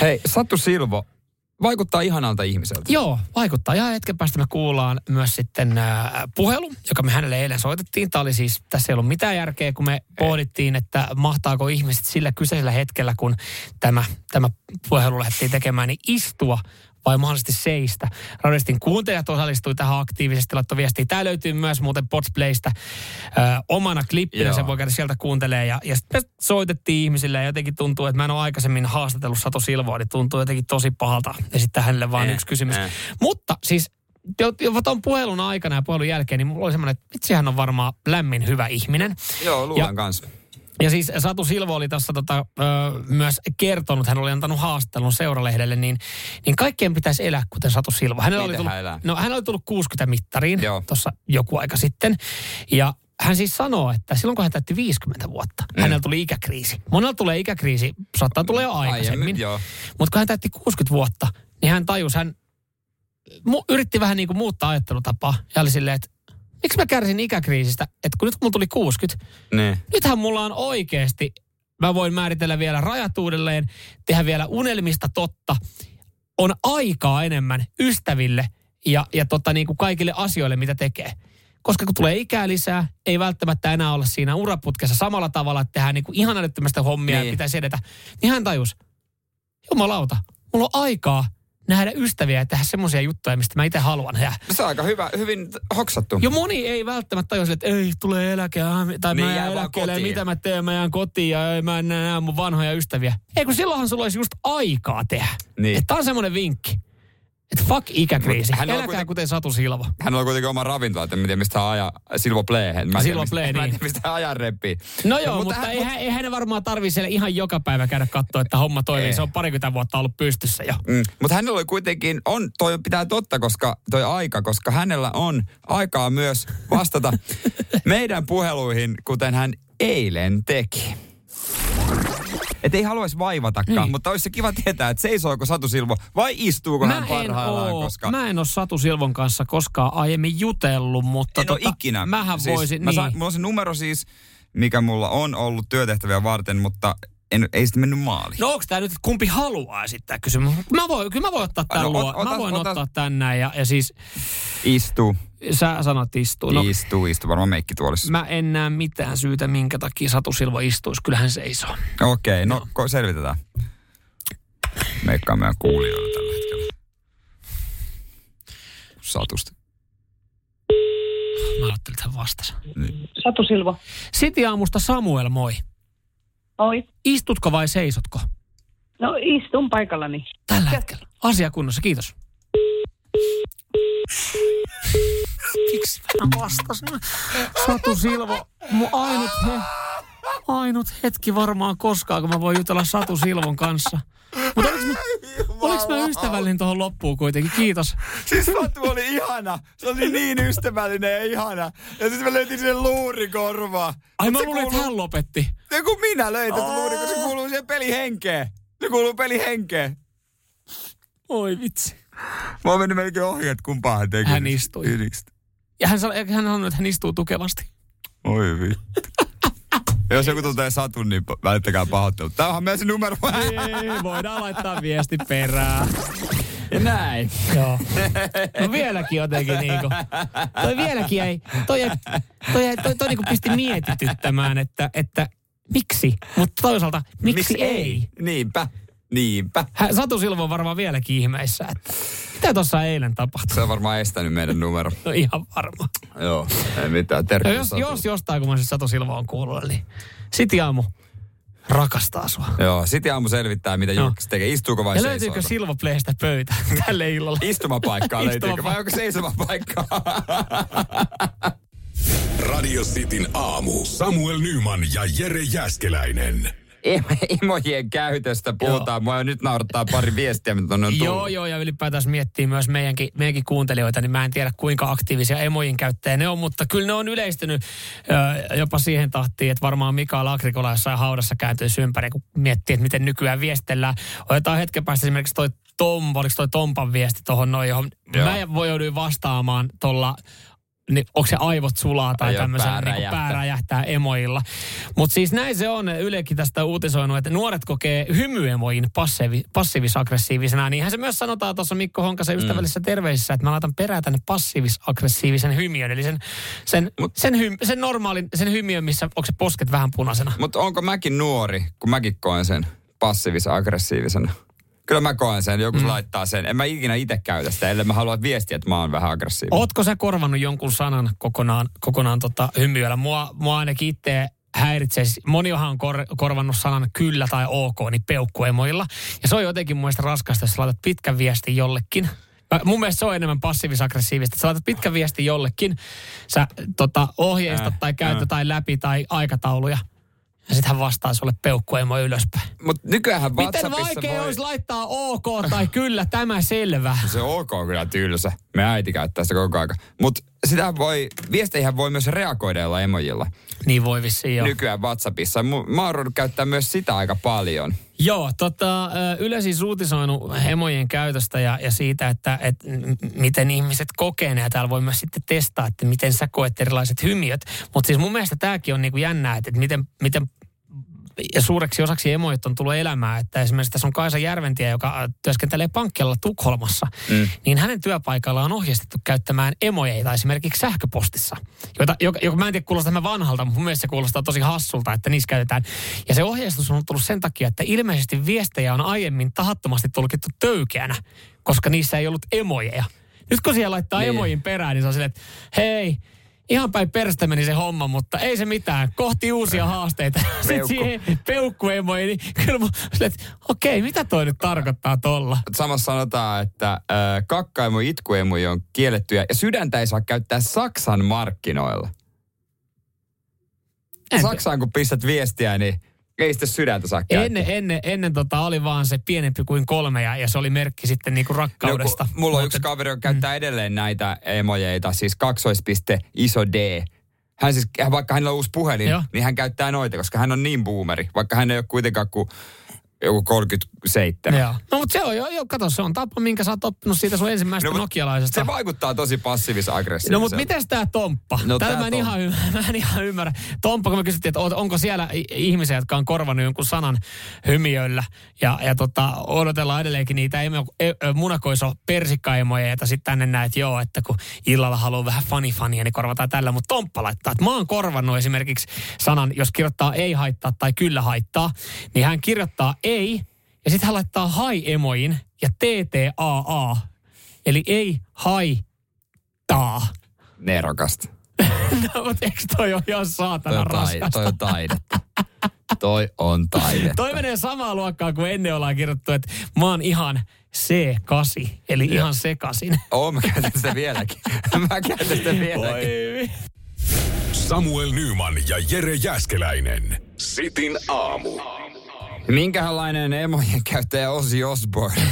Hei, Satu Silvo vaikuttaa ihanalta ihmiseltä. Joo, vaikuttaa. Ja hetken päästä me kuullaan myös sitten äh, puhelu, joka me hänelle eilen soitettiin. Tämä oli siis, tässä ei ollut mitään järkeä, kun me pohdittiin, että mahtaako ihmiset sillä kyseisellä hetkellä, kun tämä, tämä puhelu lähdettiin tekemään, niin istua vai mahdollisesti seistä. Radistin kuuntelijat osallistui tähän aktiivisesti, laittoi viestiä. Tämä löytyy myös muuten Podsplaystä ö, omana klippinä, Joo. sen voi käydä sieltä kuuntelee. Ja, ja sitten soitettiin ihmisille ja jotenkin tuntuu, että mä en ole aikaisemmin haastatellut Satu Silvoa, niin tuntuu jotenkin tosi pahalta esittää hänelle vaan Eh, yksi kysymys. eh. Mutta siis jo, jo tuon puhelun aikana ja puhelun jälkeen, niin mulla oli semmoinen, että vitsi hän on varmaan lämmin hyvä ihminen. Joo, luulen Ja- kanssa. Ja siis Satu Silvo oli tässä tota, ö, myös kertonut, hän oli antanut haastattelun seuralehdelle, niin, niin kaikkien pitäisi elää kuten Satu Silvo. Hänellä oli tullut, hän elää? no, hän oli tullut 60 mittariin tuossa joku aika sitten. Ja hän siis sanoo, että silloin kun hän täytti 50 vuotta, mm. hänellä tuli ikäkriisi. Monella tulee ikäkriisi, saattaa tulla jo aikaisemmin. Aiemmin, joo. Mutta kun hän täytti 60 vuotta, niin hän tajusi, hän mu- yritti vähän niin kuin muuttaa ajattelutapaa. Ja oli silleen, että miksi mä kärsin ikäkriisistä, että kun nyt kun mulla tuli 60, Niin. nythän mulla on oikeasti, mä voin määritellä vielä rajat uudelleen, tehdä vielä unelmista totta. On aikaa enemmän ystäville ja, ja tota niin kuin kaikille asioille, mitä tekee. Koska kun tulee ikää lisää, ei välttämättä enää olla siinä uraputkessa samalla tavalla, että tehdään niin kuin ihan älyttömästä hommia Niin. ja pitäisi edetä. Niin hän tajus, jumalauta, mulla on aikaa nähdä ystäviä ja tehdä semmoisia juttuja, mistä mä itse haluan tehdä. Se on aika hyvä, hyvin hoksattu. Jo moni ei välttämättä tajua että ei, tulee eläke, ah, tai Niin, mä jää eläkkeelle, mitä mä teen, mä jään kotiin ja mä en näe mun vanhoja ystäviä. Ei kun silloinhan sulla olisi just aikaa tehdä. Niin. Tää on semmoinen vinkki. Että fuck ikäkriisi. Mut hän on Eläkää kuiten- kuten Satu Silva. Hänellä on kuitenkin oma ravintola, että en tiedä mistä hän ajaa Silvo Play. Mä Silvo mistä, Mä en niin. tiedä, mistä hän ajan repii. No joo, mutta, hän- eihän, eihän ne varmaan tarvii siellä ihan joka päivä käydä katsoa, että homma toimii. Ei. Se on parikymmentä vuotta ollut pystyssä jo. Mm. Mutta hänellä oli kuitenkin, on, toi pitää totta, koska toi aika, koska hänellä on aikaa myös vastata meidän puheluihin, kuten hän eilen teki. Että ei haluaisi vaivatakaan, Niin. mutta olisi se kiva tietää, että seisooko Satu Silvo vai istuuko hän Mä en, parhaillaan, oo, koska... mä en ole Satu Silvon kanssa koskaan aiemmin jutellut, mutta en tota, ikinä. mähän siis, voisin, mä niin. saan, mulla on se numero siis, mikä mulla on ollut työtehtäviä varten, mutta en, ei sitten mennyt maaliin. No onko tämä nyt, että kumpi haluaa esittää kysymys? Mä voin, kyllä mä voin ottaa tämän No, luo. ot- ota- mä voin ota- ottaa tän näin. Ja, ja siis Istu, sä sanot istuu. No, istu, istu, varmaan meikkituolissa. mä en näe mitään syytä, minkä takia Satu Silva istuisi. Kyllähän seisoo. Okei, okay, no ko- selvitetään. Meikkaa meidän kuulijoille tällä hetkellä. Satusta. Mä ajattelin, että hän vastasi. Satu Silvo. City aamusta Samuel, moi. Oi. Istutko vai seisotko? No istun paikallani. Tällä hetkellä. Asia kunnossa, kiitos. Miksi mä vastasin? Satu Silvo, mun ainut, he, ainut hetki varmaan koskaan, kun mä voin jutella Satu Silvon kanssa. Mutta oliks mä, oliks mä ystävällinen tuohon loppuun kuitenkin? Kiitos. Siis Satu oli ihana. Se oli niin ystävällinen ja ihana. Ja sitten mä löytin sen luurikorvaa. Ai mä luulin, että kuuluu- hän lopetti. Se kun minä löin tätä luurikon, se kuuluu siihen pelihenkeen. Se kuuluu pelihenkeen. Oi vitsi. Mä oon mennyt melkein ohi, että kumpaa hän teki. Hän istui. Ylistä. Ja hän sanoi, hän sanoi, että hän istuu tukevasti. Oi vittu. Jos joku tuntee Satun, niin välittäkää pahoittelut. Tää onhan meidän se numero. Ei, voidaan laittaa viesti perään. Ja näin. Joo. No vieläkin jotenkin niinku. Toi vieläkin ei, toi, ei- toi, ei- toi, toi niinku pisti mietityttämään, että, että miksi, mutta toisaalta miksi, ei? Niinpä. Niinpä. Hän, Satu Silvo on varmaan vieläkin ihmeissä, että mitä tuossa eilen tapahtui? Se on varmaan estänyt meidän numero. No ihan varma. Joo, ei mitään. No Terkkuja jos, Satu. jos jostain, kun mä siis Satu Silvo on kuullut, niin Siti Aamu rakastaa sua. Joo, sitten aamu selvittää, mitä Joo. julkis tekee. Istuuko vai Ja löytyykö Silvo Playstä pöytä tälle illalle? Istumapaikkaa löytyykö vai onko seisomapaikkaa? Radio Cityn aamu. Samuel Nyman ja Jere Jäskeläinen. Em- emojien käytöstä puhutaan. Mua nyt naurattaa pari viestiä, mitä on tullut. Joo, joo, ja ylipäätään miettii myös meidänkin, meidänkin kuuntelijoita, niin mä en tiedä kuinka aktiivisia emojin käyttäjä ne on, mutta kyllä ne on yleistynyt ö, jopa siihen tahtiin, että varmaan Mikael Agrikola jossain haudassa kääntyy ympäri, kun miettii, että miten nykyään viestellään. Otetaan hetken päästä esimerkiksi toi Tom, oliko toi Tompan viesti tuohon noin, johon Joo. mä voi jouduin vastaamaan tuolla niin onko se aivot sulaa tai tämmöisen pää niin pää räjähtää emoilla. Mutta siis näin se on. Ylekin tästä uutisoinut, että nuoret kokee hymyemoin passiivi, passiivis-aggressiivisena. Niinhän se myös sanotaan tuossa Mikko Honkasen ystävällisessä terveisissä, että mä laitan perään tänne passiivis-aggressiivisen hymiön. Eli sen, sen, sen, hym, sen normaalin, sen hymiön, missä onko se posket vähän punaisena. Mutta onko mäkin nuori, kun mäkin koen sen passiivis-aggressiivisena? Kyllä mä koen sen, joku mm. laittaa sen. En mä ikinä itse käytä sitä, ellei mä halua viestiä, että mä oon vähän aggressiivinen. Ootko sä korvannut jonkun sanan kokonaan, kokonaan tota hymyillä? Mua, mua ainakin itse häiritsee. Moniohan on kor, korvannut sanan kyllä tai ok, niin peukkuemoilla. Ja se on jotenkin mun mielestä raskasta, jos laitat pitkän viestin jollekin. Mun mielestä se on enemmän passiivis-aggressiivista. Sä laitat pitkän viestin jollekin, sä tota, ohjeistat Äh, tai käytät äh. tai läpi tai aikatauluja. Ja sitten hän vastaa sulle peukkuemo ylöspäin. Mutta nykyään Miten vaikea voi... olisi laittaa ok tai kyllä, tämä selvä. Se OK on kyllä tylsä. Me äiti käyttää sitä koko aika. Mutta sitä voi, viesteihin voi myös reagoida jolla emojilla. Niin voi vissiin joo. Nykyään WhatsAppissa. Mä oon käyttää myös sitä aika paljon. Joo, tota, Yle siis uutisoinut käytöstä ja, ja siitä, että et, miten ihmiset kokee ne. Ja täällä voi myös sitten testaa, että miten sä koet erilaiset hymiöt. Mutta siis mun mielestä tämäkin on niinku jännää, että et miten, miten ja suureksi osaksi emojit on tullut elämään. Että esimerkiksi tässä on Kaisa Järventie, joka ö, työskentelee pankkialalla Tukholmassa. Mm. Niin hänen työpaikalla on ohjeistettu käyttämään emojeita esimerkiksi sähköpostissa. Jota, joka, joka mä en tiedä kuulostaa tämä vanhalta, mutta mun mielestä se kuulostaa tosi hassulta, että niissä käytetään. Ja se ohjeistus on tullut sen takia, että ilmeisesti viestejä on aiemmin tahattomasti tulkittu töykeänä, koska niissä ei ollut emojeja. Nyt kun siellä laittaa Niin. niin. emojin perään, niin se on silleen, että hei, ihan päin perstä meni se homma, mutta ei se mitään. Kohti uusia haasteita. Sitten Peukku. siihen peukkuemoji, niin kyllä mä silleen, että okei, mitä toi nyt tarkoittaa tolla? Samassa sanotaan, että äh, kakkaimo itkuemo on kiellettyjä ja sydäntä ei saa käyttää Saksan markkinoilla. Saksaan kun pistät viestiä, niin ei sitä sydäntä saa käyttää. Ennen, ennen, ennen tota oli vaan se pienempi kuin kolme ja, ja se oli merkki sitten niinku rakkaudesta. No, mulla on Mutta- yksi kaveri, joka käyttää mm. edelleen näitä emojeita, siis kaksoispiste iso D. Hän siis, vaikka hänellä on uusi puhelin, Joo. niin hän käyttää noita, koska hän on niin boomeri. Vaikka hän ei ole kuitenkaan kuin joku 37. Joo. No mutta se on jo, jo, kato, se on tapa, minkä sä oot oppinut siitä sun ensimmäisestä mut nokialaisesta. Se vaikuttaa tosi passiivis-aggressiiviselta. No mutta miten tämä Tomppa? No, Tätä tää mä en, Tom- ihan, ymmärrä, mä en ihan ymmärrä. Tomppa, kun me kysyttiin, että onko siellä ihmisiä, jotka on korvannut jonkun sanan hymiöllä ja, ja tota, odotellaan edelleenkin niitä emo, e, ö, munakoiso persikkaemoja, että sitten tänne näet, joo, että kun illalla haluaa vähän funny-fania, niin korvataan tällä. Mutta Tomppa laittaa, että mä oon korvannut esimerkiksi sanan, jos kirjoittaa ei haittaa tai kyllä haittaa, niin hän kirjoittaa ei ja sitten hän laittaa hai-emoin ja TTAA. Eli ei haittaa. Nerokasta. No, mutta eikö toi ole ihan Toi saatana on, tai, raskasta? toi on taidetta. toi on taidetta. Toi menee samaa luokkaa kuin ennen ollaan kirjoittu, että mä oon ihan C8, eli ihan sekasin. Oo, mä käytän sitä vieläkin. mä käytän sitä vieläkin. Oi. Samuel Nyman ja Jere Jäskeläinen. Sitin aamu. Minkälainen emojen käyttäjä Ozzy Osbourne?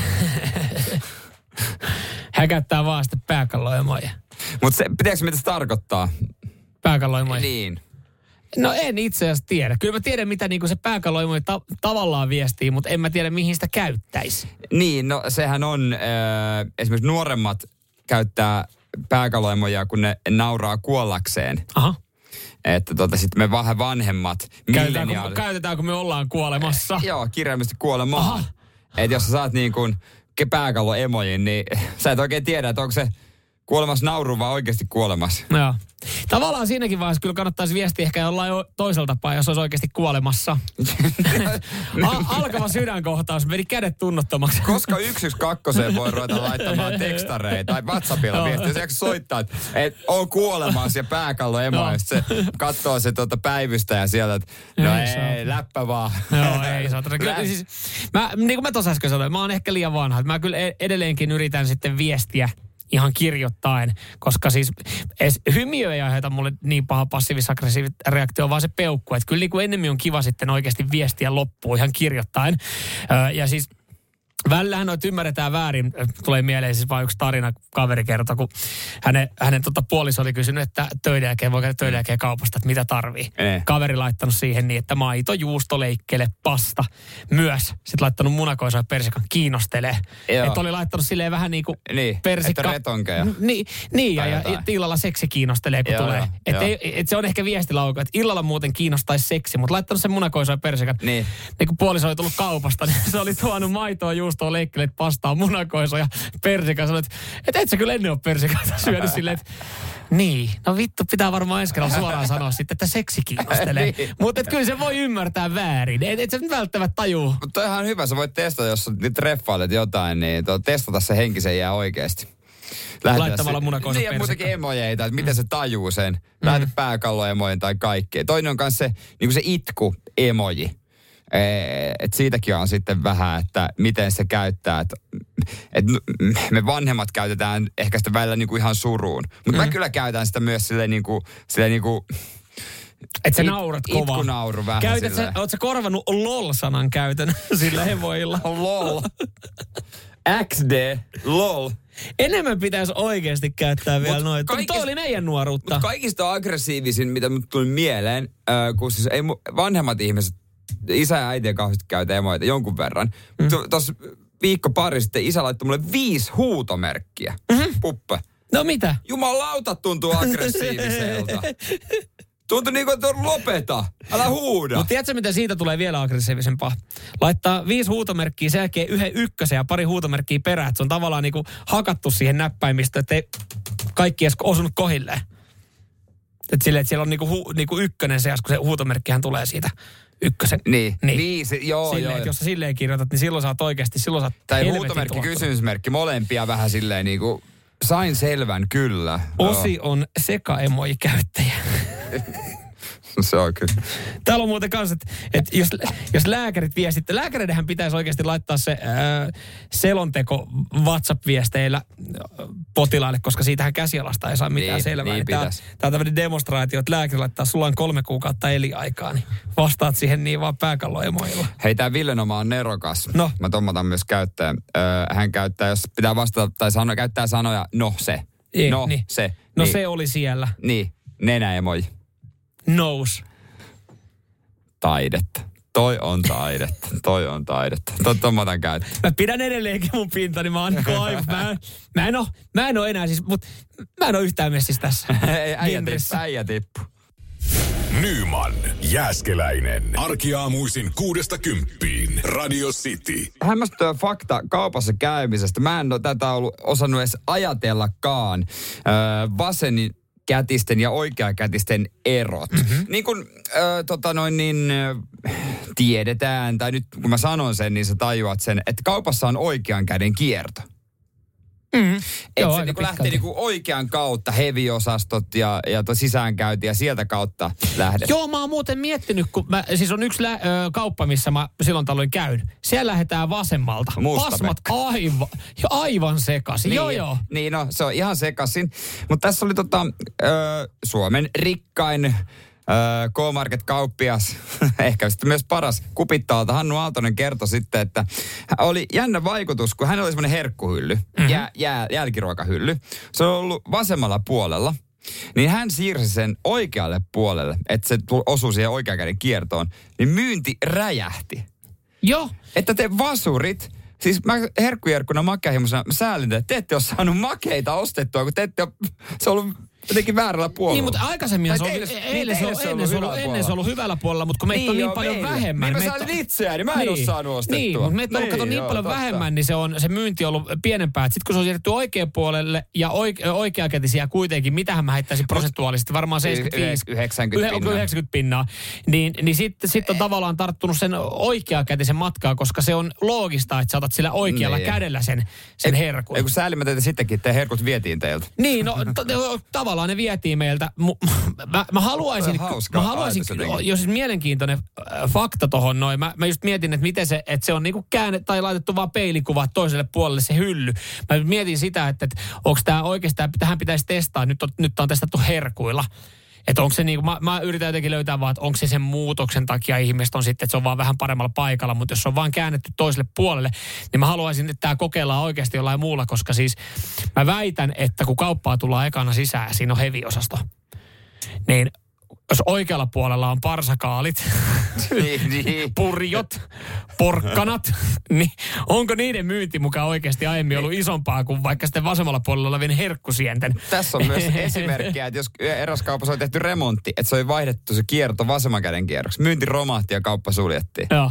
Hän käyttää vaan sitten pääkalloemoja. Mutta pitääkö mitä se tarkoittaa? Pääkalloemoja. Niin. No en itse asiassa tiedä. Kyllä mä tiedän, mitä niinku se pääkalloemoja ta- tavallaan viestii, mutta en mä tiedä, mihin sitä käyttäisi. Niin, no sehän on, äh, esimerkiksi nuoremmat käyttää pääkaloimoja, kun ne nauraa kuollakseen. Aha. Että tota, sitten me vähän vanhemmat, Käytetäänkö, käytetäänkö me ollaan kuolemassa? Joo, kirjaimellisesti kuolemaan. Aha. Että jos sä saat niin kuin pääkallo emojiin, niin sä et oikein tiedä, että onko se kuolemas nauru vai oikeasti kuolemas. Joo. Tavallaan siinäkin vaiheessa kyllä kannattaisi viestiä ehkä jollain jo toisella tapaa, jos olisi oikeasti kuolemassa. Al- alkava sydänkohtaus, meni kädet tunnottomaksi. Koska 112 voi ruveta laittamaan tekstareita tai WhatsAppilla Joo. viestiä. Se soittaa, että et, on kuolemassa ja pääkallo emo. Sit se katsoo se tuota päivystä ja sieltä, että no Ei ei, saa. läppä vaan. Joo, ei saatana. Kyllä, Lä- siis, mä, niin kuin mä tuossa äsken sanoin, mä oon ehkä liian vanha. Mä kyllä e- edelleenkin yritän sitten viestiä ihan kirjoittaen, koska siis hymiö ei aiheuta mulle niin paha passiivis-aggressiivinen reaktio, vaan se peukku. Että kyllä niin kuin enemmän on kiva sitten oikeasti viestiä loppuun ihan kirjoittaen. Ö, ja siis Välillähän noita ymmärretään väärin. Tulee mieleen siis vain yksi tarina, kaveri kertoi, kun hänen, hänen tota puoliso oli kysynyt, että töiden jälkeen, voi käydä töiden jälkeen kaupasta, että mitä tarvii. Eh. Kaveri laittanut siihen niin, että maito, juusto, leikkele, pasta myös. Sitten laittanut munakoisoa ja persikan kiinnostelee. Että oli laittanut silleen vähän niin kuin Niin, persikka. että retonkeja. Niin, niin ja, ja, illalla seksi kiinnostelee, kun Joo, tulee. joo, Että joo. et se on ehkä viestilauko, että illalla muuten kiinnostaisi seksi, mutta laittanut sen munakoisoa ja persikan. Niin. niin kun puoliso oli tullut kaupasta, niin se oli tuonut maitoa, juustoa, leikkeleet, pastaa, munakoisoa ja persikan. Sanoit, että et sä kyllä ennen ole persikaita syönyt silleen, että niin, no vittu, pitää varmaan ensi kerralla suoraan sanoa sitten, että seksi kiinnostelee. Niin. Mutta kyllä se voi ymmärtää väärin. Et, et sä välttämättä tajuu. Mutta on ihan hyvä, sä voit testata, jos nyt treffailet jotain, niin to, testata se henkisen jää oikeasti. Lähetä Laittamalla se- munakoiso Niin, ja muutenkin emojeita, että miten se tajuu sen. Lähetä pääkalloemojen tai kaikkea. Toinen on myös se, niin se itku emoji. Että siitäkin on sitten vähän, että miten se käyttää. Et n- me vanhemmat käytetään ehkä sitä välillä niin kuin ihan suruun. Mutta mm. mä kyllä käytän sitä myös silleen niin kuin, silleen niin kuin Että sä It- naurat kovaa. itkunauru vähän Käytät sä, oot sä korvannut lol-sanan käytön sillä hevoilla? lol. XD, lol. Enemmän pitäisi oikeasti käyttää vielä Mut noita. Kaikista- Toi oli meidän nuoruutta. Mutta kaikista aggressiivisin, mitä mut tuli mieleen, äh, kun siis ei mu- vanhemmat ihmiset, isä ja äiti kauheasti käytä emoita jonkun verran. Mm. Tuossa viikko pari sitten isä laittoi mulle viisi huutomerkkiä. Mm-hmm. Puppe. No mitä? Jumalauta tuntuu aggressiiviselta. Tuntui niin kuin, että lopeta. Älä huuda. Mutta tiedätkö, mitä siitä tulee vielä aggressiivisempaa? Laittaa viisi huutomerkkiä, sen jälkeen yhden ykkösen ja pari huutomerkkiä perään. että Se on tavallaan niinku hakattu siihen näppäimistöön, että ei kaikki edes osunut kohilleen. Että silleen, että siellä on niinku, hu, niinku ykkönen se, kun se huutomerkkihän tulee siitä ykkösen. Niin, Niin. viisi, joo, silleen, joo. että jos sä silleen kirjoitat, niin silloin saat oikeasti, silloin saat Tai helvetin huutomerkki, kysymysmerkki, molempia vähän silleen niin kuin, sain selvän kyllä. Osi on sekaemoi-käyttäjä. Se on kyllä. Täällä on muuten kanssa, että, että jos, jos lääkärit viestitte, lääkäreidenhän pitäisi oikeasti laittaa se ää, selonteko WhatsApp-viesteillä potilaille, koska siitähän käsialasta ei saa mitään Niin, selvää. niin Tämä, tämä on tämmöinen demonstraatio, että lääkäri laittaa, sulla on kolme kuukautta eliaikaa, niin vastaat siihen niin vaan pääkalloemoilla. Hei, tämä Villenoma on nerokas. No. Mä tommotan myös käyttäjän. Hän käyttää, jos pitää vastata tai sano, käyttää sanoja, no se. Ei, no niin. se. No niin. se oli siellä. Niin, nenäemoji. Nous. Taidetta. Toi on taidetta. Toi on taidetta. Toi tommotan käyttää. Mä pidän edelleenkin mun pintani, mä oon aivan, mä, en- mä, en oo, mä en oo enää siis, mut mä en oo yhtään messissä tässä. Ei, äijä tippu. Äijä tippu. Nyman, Jääskeläinen. Arkiaamuisin kuudesta kymppiin. Radio City. hämmästyttävä fakta kaupassa käymisestä. Mä en ole tätä ollut osannut edes ajatellakaan. Öö, vasenin kätisten ja oikeakätisten erot. Mm-hmm. Niin kuin ö, tota noin niin, ö, tiedetään, tai nyt kun mä sanon sen, niin sä tajuat sen, että kaupassa on oikean käden kierto. Mm. Että Joo, se niinku lähtee niinku oikean kautta, heavy-osastot ja, ja to sisäänkäynti ja sieltä kautta lähdet. Joo, mä oon muuten miettinyt, kun mä, siis on yksi lä, ö, kauppa, missä mä silloin tällöin käyn. Siellä lähdetään vasemmalta. Pasmat aivan, aivan sekaisin. Niin, Joo, joo. Niin, no se on ihan sekasin. Mutta tässä oli tota, ö, Suomen rikkain K-Market-kauppias, ehkä sitten myös paras kupittaalta, Hannu Aaltonen kertoi sitten, että oli jännä vaikutus, kun hänellä oli semmoinen herkkuhylly, mm-hmm. jää, jää, jälkiruokahylly. Se on ollut vasemmalla puolella. Niin hän siirsi sen oikealle puolelle, että se osui siihen oikean käden kiertoon. Niin myynti räjähti. Joo. Että te vasurit, siis mä herkkujerkkuna makeahimoisena säälin, että te ette ole saanut makeita ostettua, kun te ette ole, se on ollut jotenkin väärällä puolella. Niin, mutta aikaisemmin se oli, eilen, niin se on, ennen, se on ollut, hyvällä ennen se on ollut hyvällä puolella, mutta kun meitä on niin joo, paljon meillä. vähemmän. Niin mä on- itseäni, mä en ole saanut ostettua. Niin, mutta meitä on Niin, kato niin paljon totta. vähemmän, niin se, on, se myynti on ollut pienempää. Sitten kun se on siirretty oikean puolelle ja oike, oikeakätisiä kuitenkin, mitähän mä heittäisin prosentuaalisesti, varmaan 75. 90 Yle- pinnaa. 90 pinnaa. Niin, niin sitten sit on tavallaan tarttunut sen oikeakätisen matkaa, koska se on loogista, että sä otat sillä oikealla Niin. kädellä sen, sen herkun. Ei kun säälimme teitä sittenkin, että herkut vietiin teiltä. Niin, no t- tavallaan tavallaan ne vietiin meiltä. Mä, mä haluaisin, mä haluaisin jos siis mielenkiintoinen äh, fakta tohon noin. Mä, mä just mietin, että miten se, että se on niinku käänne tai laitettu vaan peilikuva toiselle puolelle se hylly. Mä mietin sitä, että, että onko tämä oikeastaan, tähän pitäisi testaa. Nyt on, nyt on testattu herkuilla. Että onko se niinku, mä, mä yritän jotenkin löytää vaan, että onko se sen muutoksen takia ihmiset on sitten, että se on vaan vähän paremmalla paikalla, mutta jos se on vaan käännetty toiselle puolelle, niin mä haluaisin, että tämä kokeillaan oikeasti jollain muulla, koska siis mä väitän, että kun kauppaa tullaan ekana sisään, siinä on heviosasto, niin jos oikealla puolella on parsakaalit, niin, niin. purjot, porkkanat, niin onko niiden myynti mukaan oikeasti aiemmin ollut isompaa kuin vaikka sitten vasemmalla puolella olevien herkkusienten? Tässä on myös esimerkkiä, että jos eräs kaupassa oli tehty remontti, että se oli vaihdettu se kierto vasemman käden kierroksi. Myynti romahti ja kauppa suljettiin. Joo.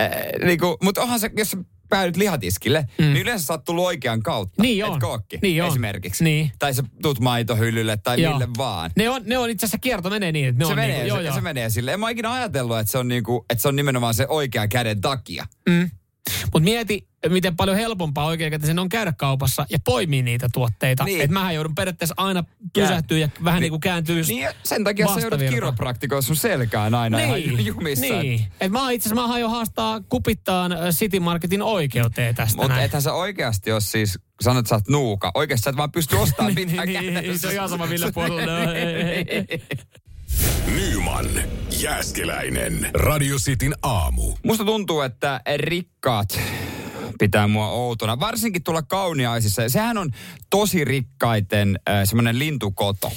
Äh, niinku, mutta onhan se, jos päädyt lihatiskille, mm. niin yleensä sä oot tullut oikean kautta. Niin on. Et kookki, Niin on. esimerkiksi. Niin. Tai sä tuut maitohyllylle tai Joo. mille vaan. Ne on, ne on itse asiassa kierto menee niin, että ne se, on menee, joo, se, joo. se menee sille. En mä ikinä ajatellut, että se on, niinku, että se on nimenomaan se oikean käden takia. Mm. Mutta mieti, miten paljon helpompaa oikein on käydä kaupassa ja poimia niitä tuotteita. Niin. Niin. Että mähän joudun periaatteessa aina pysähtyä ja vähän niin, niin kuin kääntyy Niin, sen takia sä joudut kiropraktikoon sun selkään aina Niin, ihan jumissa. niin. Et mä itse asiassa, mä aion haastaa kupittaan ö, City Marketin oikeuteen tästä Mutta ethän sä oikeasti ole siis, sanot, että sä oot nuuka. Oikeasti sä et vaan pysty ostamaan mitään niin, käytännössä. se on ihan sama millä puolella. Nyman, Jääskeläinen. Radio Cityn aamu. Musta tuntuu, että rikkaat pitää mua outona. Varsinkin tuolla kauniaisissa. Sehän on tosi rikkaiten äh, semmoinen lintukoto.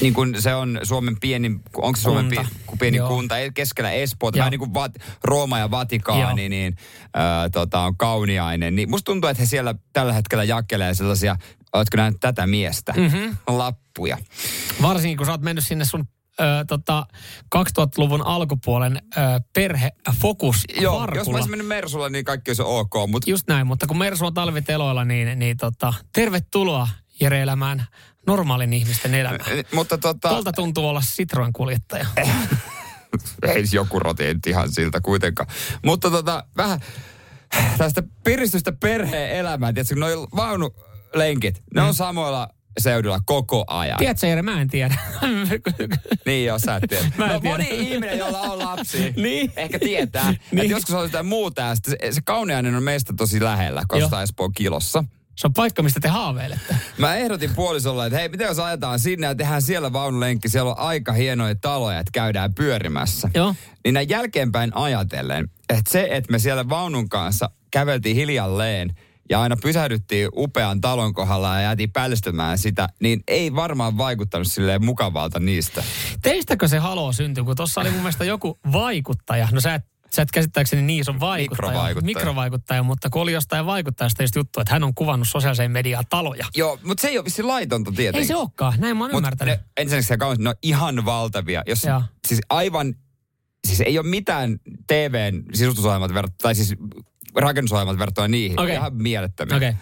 Niin kuin se on Suomen pienin, onko se Suomen Kunta. pie, pieni Joo. kunta, keskellä Espoota, vähän niin kuin Vat, Rooma ja Vatikaani, Joo. niin äh, tota, on kauniainen. Niin musta tuntuu, että he siellä tällä hetkellä jakelee sellaisia, ootko nähnyt tätä miestä, mm-hmm. lappuja. Varsinkin kun sä oot mennyt sinne sun ö, tota, 2000-luvun alkupuolen ö, perhefokus Joo, jos mä olisin mennyt Mersulla, niin kaikki olisi ok, mutta Just näin, mutta kun Mersu on talviteloilla, niin, niin tota, tervetuloa Jere elämään normaalin ihmisten elämään. mutta tota, Tuolta tuntuu olla Citroen kuljettaja. ei joku roti ihan siltä kuitenkaan. Mutta tota, vähän tästä piristystä perheen elämään. Tiedätkö, kun noi vaunulenkit, ne on samoilla seudulla koko ajan. Tiedätkö Jere, mä en tiedä. Niin joo, sä et tiedä. Mä en no tiedä. moni ihminen, jolla on lapsi, Niin. ehkä tietää, niin. Että joskus on jotain muuta ja se, se kauniainen on meistä tosi lähellä, koska Espoon kilossa. Se on paikka, mistä te haaveilette. Mä ehdotin puolisolle, että hei, miten jos ajetaan sinne ja tehdään siellä vaunulenkki, siellä on aika hienoja taloja, että käydään pyörimässä. Joo. Niin näin jälkeenpäin ajatellen, että se, että me siellä vaunun kanssa käveltiin hiljalleen ja aina pysähdyttiin upean talon kohdalla ja jäätiin pälstämään sitä, niin ei varmaan vaikuttanut silleen mukavalta niistä. Teistäkö se haloo syntyi, kun tuossa oli mun mielestä joku vaikuttaja. No sä et, sä et käsittääkseni niin on vaikuttaja. Mikrovaikuttaja. Mikrovaikuttaja, mutta kun oli jostain vaikuttajasta just juttu, että hän on kuvannut sosiaaliseen mediaan taloja. Joo, mutta se ei ole vissi laitonta tietenkin. Ei se olekaan, näin mä oon Mutta ymmärtänyt. ne, ensinnäkin se kaunis, ne on ihan valtavia. Jos, Joo. siis aivan, siis ei ole mitään TVn sisustusohjelmat verrattuna, tai siis rakennusohjelmat verrattuna niihin. Okei. Ihan mielettömiä. Okei.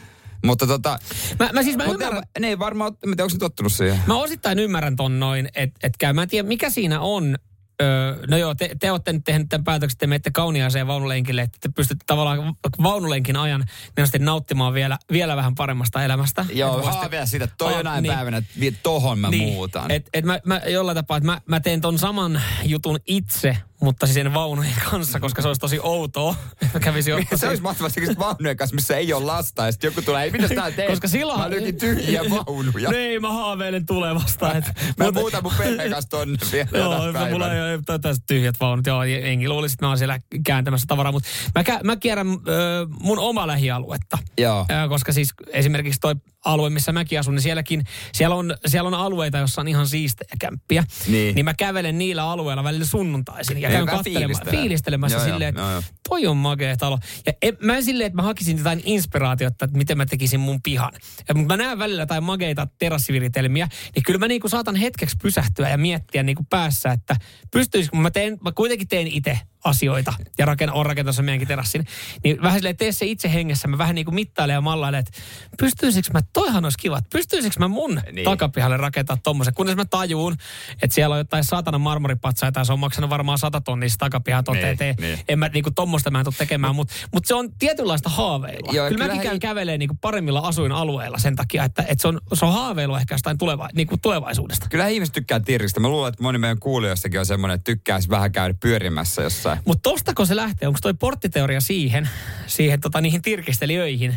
Mutta tota, Mä, mä siis mä mutta ymmärrän, ne, ne ei varmaan, en tiedä, onko ne tottunut siihen. Mä osittain ymmärrän ton noin, että et käy. Mä en tiedä, mikä siinä on. Öö, no joo, te, te olette nyt tehnyt tämän päätöksen, että te menette kauniaiseen vaunulenkille, että te pystytte tavallaan vaunulenkin ajan niin nauttimaan vielä, vielä vähän paremmasta elämästä. Joo, haavea siitä, että toi on näin niin. päivänä, että tohon mä muutan. Et, et mä, mä, jollain tapaa, että mä, mä teen ton saman jutun itse, mutta siis sen vaunujen kanssa, koska se olisi tosi outoa. Mä kävisin ottaa se olisi mahtavaa tekemistä vaunujen kanssa, missä ei ole lasta, ja sitten joku tulee, ei mitä tää teet? Koska silloin... Mä löytin tyhjiä vaunuja. Ei, mä haaveilen tulevasta. Et, Mä muutan mun perheen kanssa tonne vielä Joo, mulla ei tällaiset tyhjät vaunut. Joo, enki luulisi, että mä oon siellä kääntämässä tavaraa. Mutta mä, mä kierrän ö, mun oma lähialuetta. Joo. Ö, koska siis esimerkiksi toi alue, missä mäkin asun, niin sielläkin, siellä on, siellä on alueita, jossa on ihan siistejä kämppiä. Niin. niin mä kävelen niillä alueilla välillä sunnuntaisin ja Niin, käyn katselemaan, fiilistelemässä Joo, silleen, että joo, toi on makea talo. Ja en, mä en silleen, että mä hakisin jotain inspiraatiota, että miten mä tekisin mun pihan. Ja, mutta mä näen välillä jotain makeita terassiviritelmiä, niin kyllä mä niinku saatan hetkeksi pysähtyä ja miettiä niinku päässä, että pystyisikö, mä, teen, mä kuitenkin teen itse asioita ja raken, on rakentamassa meidänkin terassin, niin vähän silleen tee se itse hengessä, mä vähän niin kuin mittailen ja mallailen, että pystyisikö mä toihan olisi kiva. että Pystyisikö mä mun Niin. takapihalle rakentaa tommosen, kunnes mä tajuun, että siellä on jotain saatana marmoripatsaita ja se on maksanut varmaan sata tonnia se takapiha toteen. Niin, Niin. En mä niinku tommosta mä en tuu tekemään, mutta mut se on tietynlaista haaveilua. Joo, Kyllä kyllähän mäkin käyn kävelee niinku paremmilla asuinalueilla sen takia, että, että se, on, se on haaveilua ehkä jostain tuleva, niinku tulevaisuudesta. Kyllä ihmiset tykkää tiristä. Mä luulen, että moni meidän kuulijoistakin on semmoinen, että tykkäisi vähän käydä pyörimässä jossain. Mutta tostako se lähtee? Onko toi porttiteoria siihen, siihen tota, niihin tirkistelijöihin?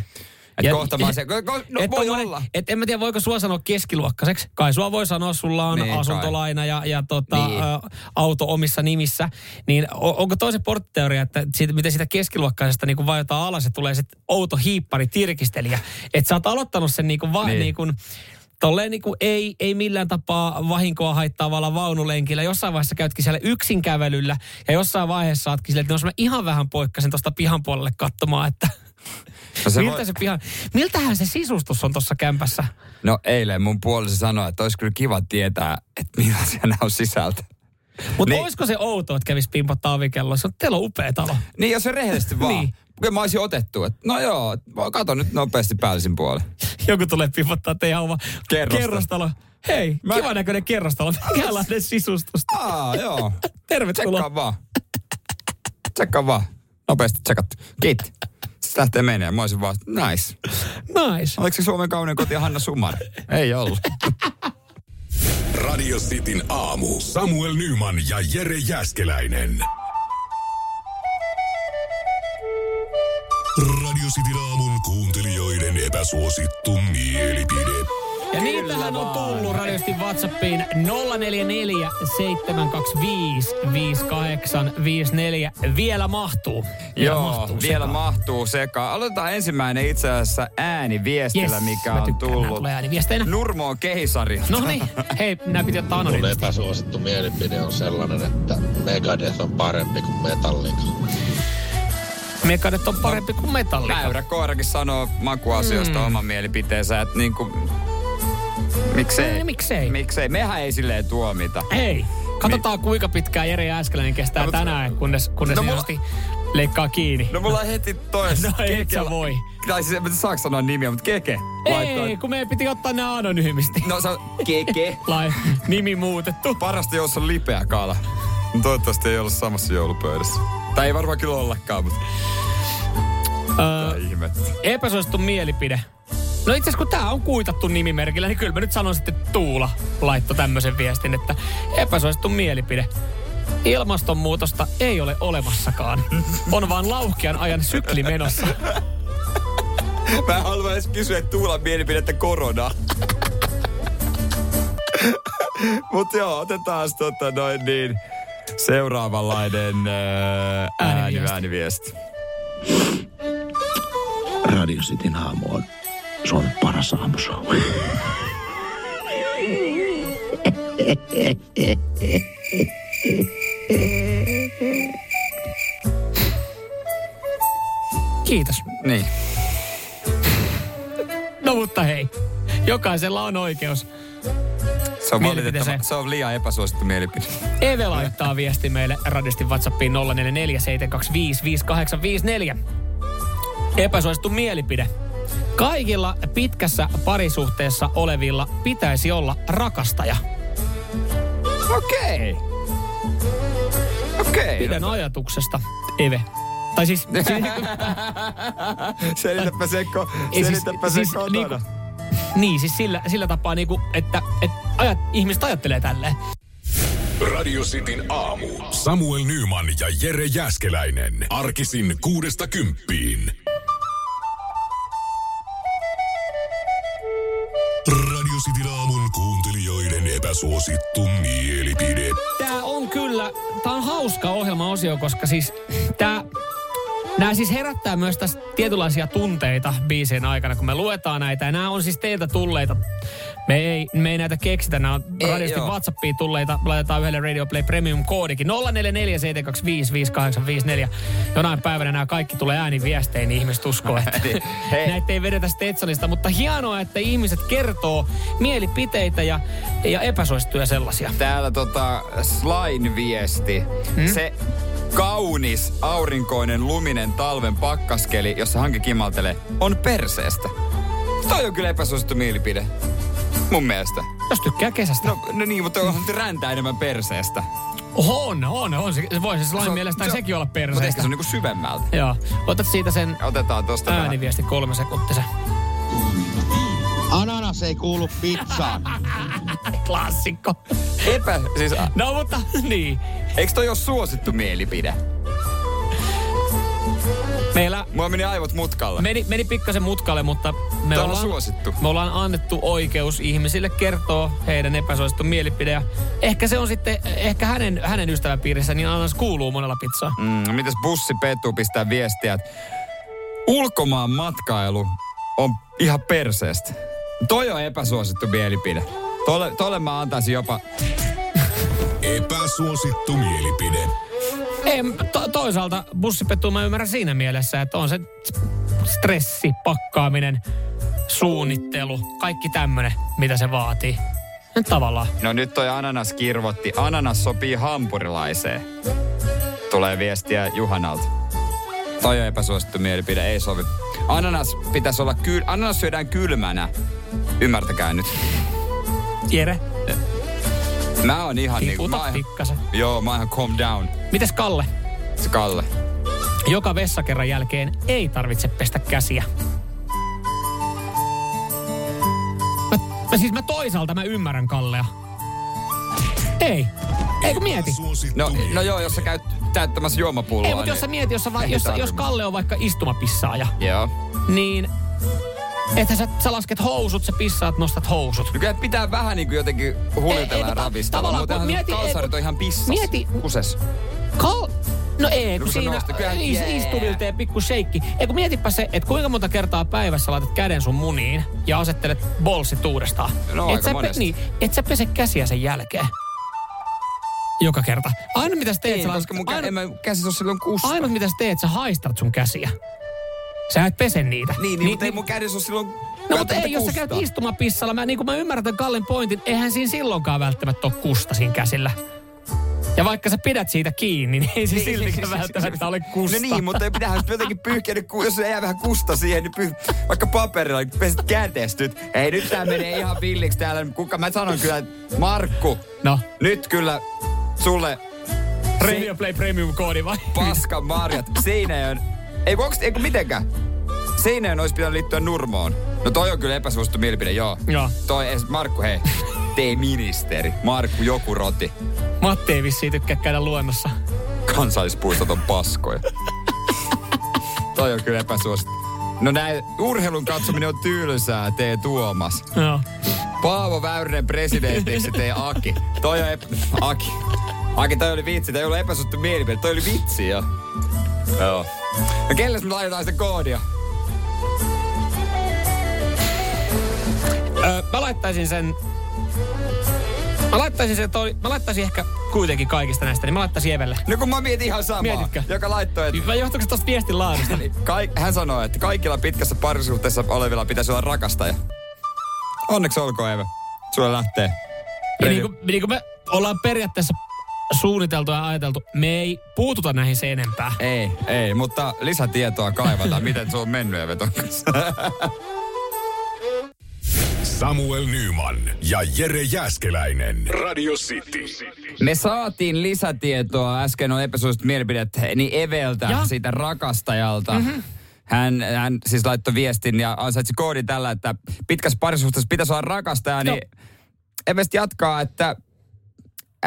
Et kohta mä se, ko- ko- no et voi tommonen- olla. Et en mä tiedä, voiko sua sanoa keskiluokkaiseksi. Kai sua voi sanoa, sulla on Niin, niin, kai. asuntolaina ja, ja tota, Niin. ä, auto omissa nimissä. Niin on, onko toisen porttiteoria, että siitä, miten siitä keskiluokkaisesta niin vajotaan alas ja tulee sitten outo hiippari tirkistelijä. Että sä oot aloittanut sen niin kuin, va, Niin. niin. kuin Tolleen niin kuin ei, ei millään tapaa vahinkoa haittaavalla vaunulenkillä. Jossain vaiheessa käytkin siellä yksin kävelyllä ja jossain vaiheessa saatkin silleen, että no, jos mä ihan vähän poikkasin tuosta pihan puolelle katsomaan, että No, se miltä voi- se pihan, miltähän se sisustus on tuossa kämpässä? no eilen mun puoliso sanoi, että olisi kyllä kiva tietää, että millaisia nämä on sisältä. Mutta Niin. olisiko se outoa, että kävisi pimpottaa avikelloa? Se on, teillä on upea talo. Niin, jos se rehellisesti vaan. Niin. Kyllä mä olisin otettu, että no joo, kato nyt nopeasti päällisin puolelle. Joku tulee pimpottaa teidän oma Kerrosta. kerrostalo. Hei, Mä- kiva näköinen kerrostalo. Minkälainen sisustusta. Aa, joo. Tervetuloa. Tsekkaa vaan. Tsekkaa vaan. Nopeasti tsekattu. Kiitti. Sitten lähtee menee. Mä olisin vaan, nice. Nice. Oliko se Suomen kaunein koti Hanna Sumar? Ei ollut. Radio Cityn aamu. Samuel Nyman ja Jere Jäskeläinen. Radio Cityn aamun kuuntelijoiden epäsuosittu mielipide. Ja niitähän on tullut radiosti WhatsAppiin 044 725 5854. Vielä mahtuu. Vielä Joo, mahtuu vielä sekaan. mahtuu sekaan. Aloitetaan ensimmäinen itse asiassa ääniviestillä, Yes, mikä on tullut. tulee. Nurmoon keisari. No niin, hei, nää piti ottaa Mun anonyymisti. epäsuosittu mielipide on sellainen, että Megadeth on parempi kuin Metallica. Megadet on parempi kuin metalli. Mäyrä Koirakin sanoo makuasioista mm. oman mielipiteensä, että niinku... Miksei? Ei, miksei? Miksei? Mehän ei silleen tuomita. Hei, katsotaan kuinka pitkään Jere Jääskeläinen kestää No, tänään, kunnes, kunnes no, no, mulla- leikkaa kiinni. No mulla on heti tois. No et sä voi. Tai siis en saako sanoa nimiä, mutta Keke. Ei, kun meidän piti ottaa nämä anonyymisti. No se on Keke. Lai, nimi muutettu. Parasta, jos on lipeä kala. No, toivottavasti ei olla samassa joulupöydässä. Tai ei varmaan kyllä ollakaan, mutta Öö, ihmettä. epäsuosittu mielipide. No itse asiassa kun tää on kuitattu nimimerkillä, niin kyllä mä nyt sanon sitten Tuula laittoi tämmöisen viestin, että epäsuosittu mielipide. Ilmastonmuutosta ei ole olemassakaan. On vaan lauhkean ajan sykli menossa. Mä en halua edes kysyä että Tuulan mielipidettä korona. Mut joo, otetaan tota noin niin seuraavanlainen äh, ääni, Ääniviesti. ääniviesti. Radio Cityn aamu on Suomen paras aamushow. Kiitos. Niin. No mutta hei, jokaisella on oikeus. Se on valitettava. Se on liian epäsuosittu mielipide. Eve laittaa viesti meille radistin WhatsAppiin 0447255854. Epäsuosittu mielipide. Kaikilla pitkässä parisuhteessa olevilla pitäisi olla rakastaja. Okei. Okei. Pidän ajatuksesta, Eve. Tai siis... Selitäpä se, ko, Ei siis- selitäpä se siis kotona. niinku- niin, siis sillä, sillä tapaa, niinku, että, että ajat, ihmiset ajattelee tälleen. Radio Cityn aamu. Samuel Nyman ja Jere Jäskeläinen. Arkisin kuudesta kymppiin. Cityn aamun kuuntelijoiden epäsuosittu mielipide. Tää on kyllä, tää on hauska ohjelmaosio, koska siis tää, Nämä siis herättää myös tässä tietynlaisia tunteita biisien aikana, kun me luetaan näitä. Ja nämä on siis teiltä tulleita. Me ei, me ei näitä keksitä. Nämä on Ei, radiosti joo. WhatsAppiin tulleita. Laitetaan yhdelle Radio Play Premium koodikin. 0447255854. Jonain päivänä nämä kaikki tulee ääniviestein, niin ihmiset uskoo, että Hei. näitä ei vedetä Stetsonista. Mutta hienoa, että ihmiset kertoo mielipiteitä ja, ja epäsuosittuja sellaisia. Täällä tota Slain viesti. Hmm? Se kaunis, aurinkoinen, luminen talven pakkaskeli, jossa hanki kimaltelee, on perseestä. Toi on kyllä epäsuosittu mielipide. Mun mielestä. Jos tykkää kesästä. No, no niin, mutta on räntää enemmän perseestä. On, on, on. Se, se voisi siis lain Se on- mielestä se on- sekin olla Mutta ehkä perseestä. se on niinku syvemmältä. Joo. Otat siitä sen Otetaan tosta ääniviesti kolme sekuntisen. Ananas ei kuulu pizzaan. Klassikko. Epä, siis, No mutta, niin. eikö toi ole suosittu mielipide? Meillä Mua meni aivot mutkalle. meni, meni pikkasen mutkalle, mutta me on ollaan, suosittu. me ollaan annettu oikeus ihmisille kertoa heidän epäsuosittu mielipide. Ja Ehkä se on sitten, ehkä hänen, hänen ystäväpiirissä, niin annas kuuluu monella pizzaa. Mm, mitäs bussi Petu pistää viestiä, että ulkomaan matkailu on ihan perseestä. Toi on epäsuosittu mielipide. Tolle, tolle mä antaisin jopa... Epäsuosittu mielipide. Ei, to, toisaalta bussipettu mä ymmärrän siinä mielessä, että on se stressi, pakkaaminen, suunnittelu, kaikki tämmönen, mitä se vaatii. Nyt tavallaan. No nyt toi ananas kirvotti. Ananas sopii hampurilaiseen. Tulee viestiä Juhanalta. Toi on epäsuosittu mielipide, ei sovi. Ananas pitäisi olla kyl... Ananas syödään kylmänä. Ymmärtäkää nyt. Jere, Mä oon ihan niinku... Mä oon, pikkasen. joo, mä oon ihan calm down. Mites Kalle? Se Kalle. Joka vessakerran jälkeen ei tarvitse pestä käsiä. Mä, mä siis mä toisaalta mä ymmärrän Kallea. Ei. Ei kun mieti. No, no joo, jos sä käyt täyttämässä juomapulloa. Ei, mutta jos sä niin- mietit, jos, sä va, jos, jos Kalle on vaikka istumapissaaja, Joo. niin että sä, sä lasket housut, sä pissaat, nostat housut. No kyllä pitää vähän niin kuin jotenkin huljutella ei, ja mutta ravistella, tavallaan, mieti, mieti- kalsarit on ihan pissas. mieti- Kuses. Kal... No ei, kun kun sä siinä is, jee. istuvilta ja pikku sheikki. Ei kun mietipä se, että kuinka monta kertaa päivässä laitat käden sun muniin ja asettelet bolsit uudestaan. No, et aika sä, monesti. niin, et sä pese käsiä sen jälkeen. Joka kerta. Aina mitä sä teet, Ei, sä koska mun kä- aina, en mä käsis ole silloin kusta. ainut mitä sä teet, sä haistat sun käsiä. Sä et pese niitä. Niin, niin, mutta ei mun kädessä ole silloin No mutta ei, jos sä käyt istumapissalla, mä, niin kuin mä ymmärrän tämän Kallen pointin, eihän siinä silloinkaan välttämättä ole kusta siinä käsillä. Ja vaikka sä pidät siitä kiinni, niin ei se Niin, siltikään siis- välttämättä ole kusta. No niin, mutta ei pitää jotenkin pyyhkiä, nyt, jos jää vähän kusta siihen, niin pyh, vaikka paperilla, niin pesit kätestä nyt. Ei, nyt tää menee ihan villiksi täällä. Kuka, mä sanon kyllä, että Markku, No, nyt kyllä sulle Radio Play Premium-koodi vai? paska marjat. Seinäjön, ei onks, ei mitenkään. Seinäjön olisi pitänyt liittyä Nurmoon. No toi on kyllä epäsuosittu mielipide, joo. Joo. Toi, Markku, hei. Tee ministeri. Markku, joku roti. Matti ei vissiin tykkää käydä luennossa. Kansallispuistot on paskoja. Toi on kyllä epäsuosittu. No näin, urheilun katsominen on tylsää, tee Tuomas. Joo. Paavo Väyrynen presidentiksi, tee Aki. Toi on epä... Aki. Aki, toi oli vitsi, toi ei ollut epäsuosittu mielipide, toi oli vitsi jo. Joo. No kelles me laitetaan sitä koodia? Öö, mä laittaisin sen... Mä laittaisin sen, toi, mä laittaisin ehkä kuitenkin kaikista näistä, niin mä laittaisin Evelle. No kun mä mietin ihan samaa. Mietitkö? Joka laittoi, että... Vai johtuuko se tosta viestin laadusta? Niin, Kaik, hän sanoi, että kaikilla pitkässä parisuhteessa olevilla pitäisi olla rakastaja. Onneksi olkoon, Eve. Sulle lähtee. Ja niin kuin, niin kuin me ollaan periaatteessa suunniteltu ja ajateltu, me ei puututa näihin sen enempää. Ei, ei, mutta lisätietoa kaivataan, miten se on mennyt Eve ton kanssa. Samuel Nyman ja Jere Jäskeläinen. Radio City. Me saatiin lisätietoa äsken on epäsuosittu mielipidet niin Eveltä, Ja? siitä rakastajalta. Mm-hmm. Hän, hän siis laittoi viestin ja ansaitsi koodin tällä, että pitkässä parisuhteessa pitäisi olla rakastaja, niin Evestä jatkaa, että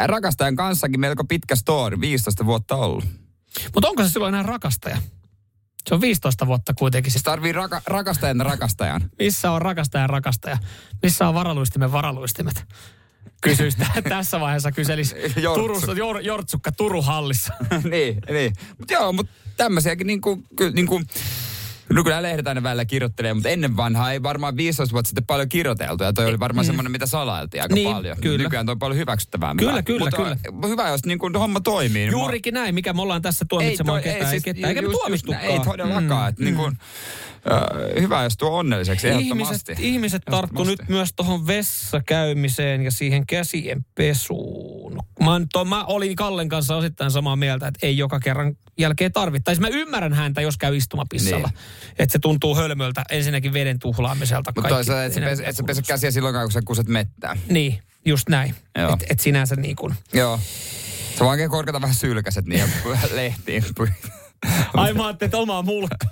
rakastajan kanssakin melko pitkä story, 15 vuotta ollut. Mutta onko se silloin enää rakastaja? Se on 15 vuotta kuitenkin. Siis tarvii raka, rakastajan rakastajan. Missä on rakastajan rakastaja? Missä on varaluistimen varaluistimet? Kysyisi tä- tässä vaiheessa kyselisi Jortsu. Turusta, jor, Jortsukka Turun hallissa. niin, niin. Mutta joo, mutta tämmöisiäkin niinku, ky, niinku, no kyllä lehdet aina välillä kirjoittelee, mutta ennen vanhaa ei varmaan 15 vuotta sitten paljon kirjoiteltu. Ja toi oli varmaan mm. semmoinen, mitä salailtiin aika Niin, paljon. kyllä. Nykyään toi on paljon hyväksyttävää. Kyllä, kyllä, mutta Hyvä, jos niinku homma toimii. niin Juurikin näin, mikä me ollaan tässä tuomitsemaan ketään, ei, ketään, eikä me just- tuomittukaan. Ei todellakaan. Mm, että niinku, Ö, hyvä, jos tuo onnelliseksi, Ihmiset, ehdottomasti. ihmiset tarttu nyt myös tuohon vessakäymiseen ja siihen käsien pesuun. Mä, to, mä olin Kallen kanssa osittain samaa mieltä, että ei joka kerran jälkeen tarvittaisi. Mä ymmärrän häntä, jos käy istumapissalla. Niin. Että se tuntuu hölmöltä ensinnäkin veden tuhlaamiselta. Mutta toisaalta, et pes, et sä pesä käsiä silloin, kun sä kuset mettää. Niin, just näin. Että et sinänsä niin kuin... Joo. Se vaan korkata vähän sylkäset niihin lehtiin. Ai mä ajattelin, että omaa mulkku.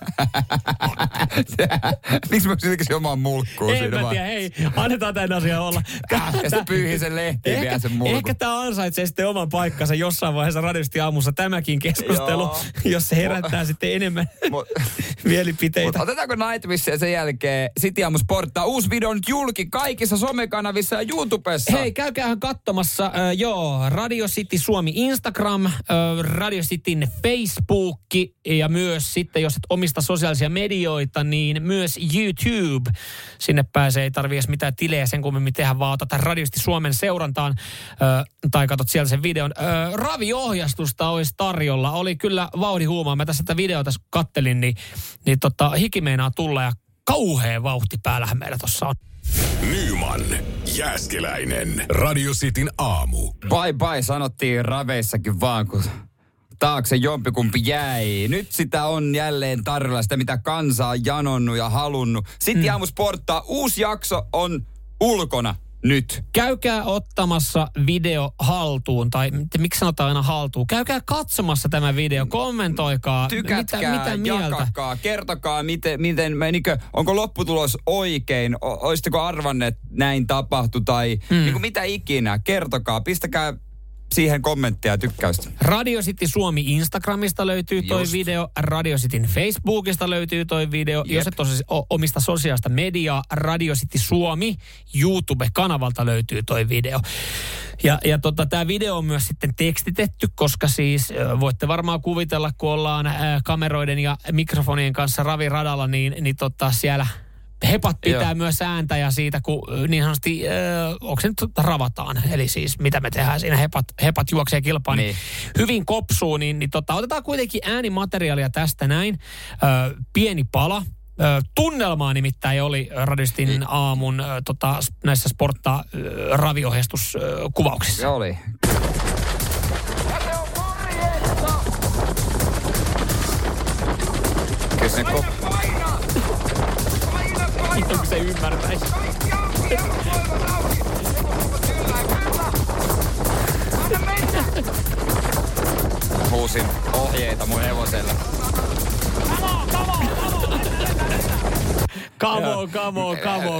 Miksi mä kysyisin omaa mulkkuun siinä mä vaan? tiedä, hei, annetaan tämän asian olla. Ja sitten pyyhii sen lehtiin vielä sen mulkun. Ehkä tämä ansaitsee sitten oman paikkansa jossain vaiheessa radiosti aamussa tämäkin keskustelu, Joo. jos se herättää sitten enemmän mielipiteitä. Mutta otetaanko Nightwish ja sen jälkeen City Aamu Sporttaa. Uusi video nyt julki kaikissa somekanavissa ja YouTubessa. Hei, käykäähän katsomassa, äh, joo, Radio City Suomi Instagram, äh, Radio Cityn Facebook ja myös sitten, jos et omista sosiaalisia medioita, niin myös YouTube. Sinne pääsee, ei tarvii edes mitään tilejä sen kummemmin tehdä, vaan otat Radio City Suomen seurantaan äh, tai katsot sieltä sen videon. Äh, raviohjastusta olisi tarjolla. Oli kyllä vauhdi huumaa. Mä tässä tätä videota tässä kattelin, niin, niin tota, hiki meinaa tulla ja kauhea vauhti päällähän meillä tuossa on. Nyman, Jääskeläinen, Radio Cityn aamu. Bye bye sanottiin raveissakin vaan, kun taakse jompikumpi jäi. Nyt sitä on jälleen tarjolla sitä, mitä kansa on janonnut ja halunnut. Sitten mm. sporttaa. Uusi jakso on ulkona nyt. Käykää ottamassa video haltuun, tai miksi sanotaan aina haltuun? Käykää katsomassa tämä video, kommentoikaa, Tykätkää, mitä, mitä mieltä. jakakaa, kertokaa, miten, miten menikö, onko lopputulos oikein, o, olisitteko arvanneet näin tapahtui tai mm. niin kuin mitä ikinä, kertokaa, pistäkää siihen kommenttia ja tykkäystä. Radio City Suomi Instagramista löytyy toi Just. video, Radio Cityn Facebookista löytyy toi video. Jep. Jos et ole o- omista sosiaalista mediaa, Radio City Suomi YouTube-kanavalta löytyy toi video. Ja, ja tota, tämä video on myös sitten tekstitetty, koska siis voitte varmaan kuvitella, kun ollaan ä, kameroiden ja mikrofonien kanssa raviradalla, niin, niin tota, siellä hepat pitää Joo. myös ääntä ja siitä, kun niin sanotusti, ö, onko se nyt ravataan, eli siis mitä me tehdään siinä, hepat, hepat juoksee kilpaan, niin. Niin. hyvin kopsuu, niin, niin tota, otetaan kuitenkin äänimateriaalia tästä näin, ö, pieni pala, Ö, Tunnelmaa nimittäin oli Radistin aamun ö, tota, näissä sportta ö, raviohjeistuskuvauksissa. Se oli. Kyllä se ko- Miten se ymmärtäisi? huusin ohjeita mun hevoselle. Come on, come on, come on.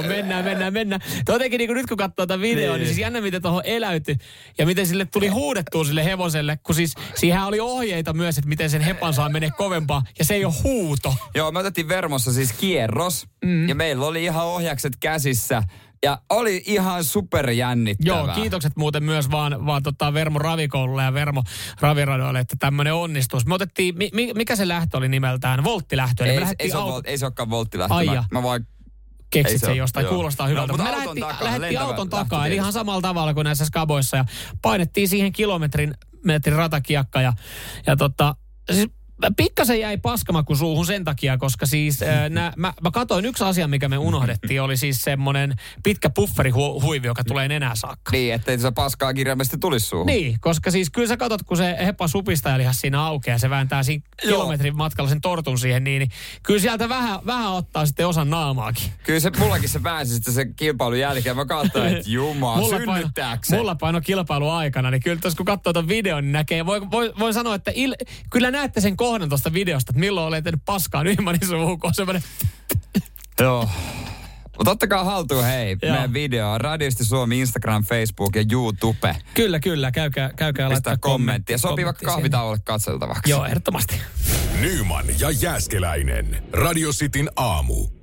Mennään, mennään, mennään. Jotenkin niin nyt kun katsoo tätä videoa, niin. niin siis jännä miten tuohon eläytyi ja miten sille tuli huudettua sille hevoselle, kun siis siihen oli ohjeita myös, että miten sen hepan saa menee kovempaa ja se ei ole huuto. Joo, me otettiin Vermossa siis kierros mm. ja meillä oli ihan ohjakset käsissä ja oli ihan superjännittävää. Joo, kiitokset muuten myös vaan, vaan tota Vermo Ravikoululle ja Vermo Raviradoille, että tämmöinen onnistus. Me otettiin, mi, mi- mikä se lähtö oli nimeltään? Volttilähtö. Eli Ei, ei, se, auto- ei se olekaan volttilähtö. Ai Mä, mä vaan keksit se sen jostain, joo. kuulostaa hyvältä. No, mutta me auton takaa, lähdettiin auton takaa, eli ihan samalla tavalla kuin näissä skaboissa. Ja painettiin siihen kilometrin metrin ratakiekka. Ja, ja tota, siis pikkasen jäi paskamaku suuhun sen takia, koska siis äh, nä, mä, mä katsoin yksi asia, mikä me unohdettiin, oli siis semmoinen pitkä pufferihuivi, joka tulee nenää saakka. Niin, ettei se paskaa kirjaimellisesti tulisi suuhun. Niin, koska siis kyllä sä katsot, kun se hepa supistajaliha siinä aukeaa ja se vääntää siinä Joo. kilometrin matkalla sen tortun siihen, niin, niin kyllä sieltä vähän, vähän ottaa sitten osan naamaakin. Kyllä se mullakin se pääsi sitten sen kilpailun jälkeen. Mä katsoin, että jumaa, mulla paino, synnyttääkö se? mulla paino kilpailu aikana, niin kyllä tuossa kun katsoo ton videon, niin näkee, voi, voi, voi sanoa, että il, kyllä näette sen kohdan tuosta videosta, että milloin olen tehnyt paskaa Nymanin suuhun, kun on semmoinen, Joo. Mutta ottakaa haltuun hei, Joo. meidän video. Radiosti Suomi, Instagram, Facebook ja YouTube. kyllä, kyllä, käykää, käykää Pistää laittaa kommenttia. Sopii vaikka kahvitauolle katseltavaksi. Joo, ehdottomasti. Nyman ja Jääskeläinen. Radio Cityn aamu.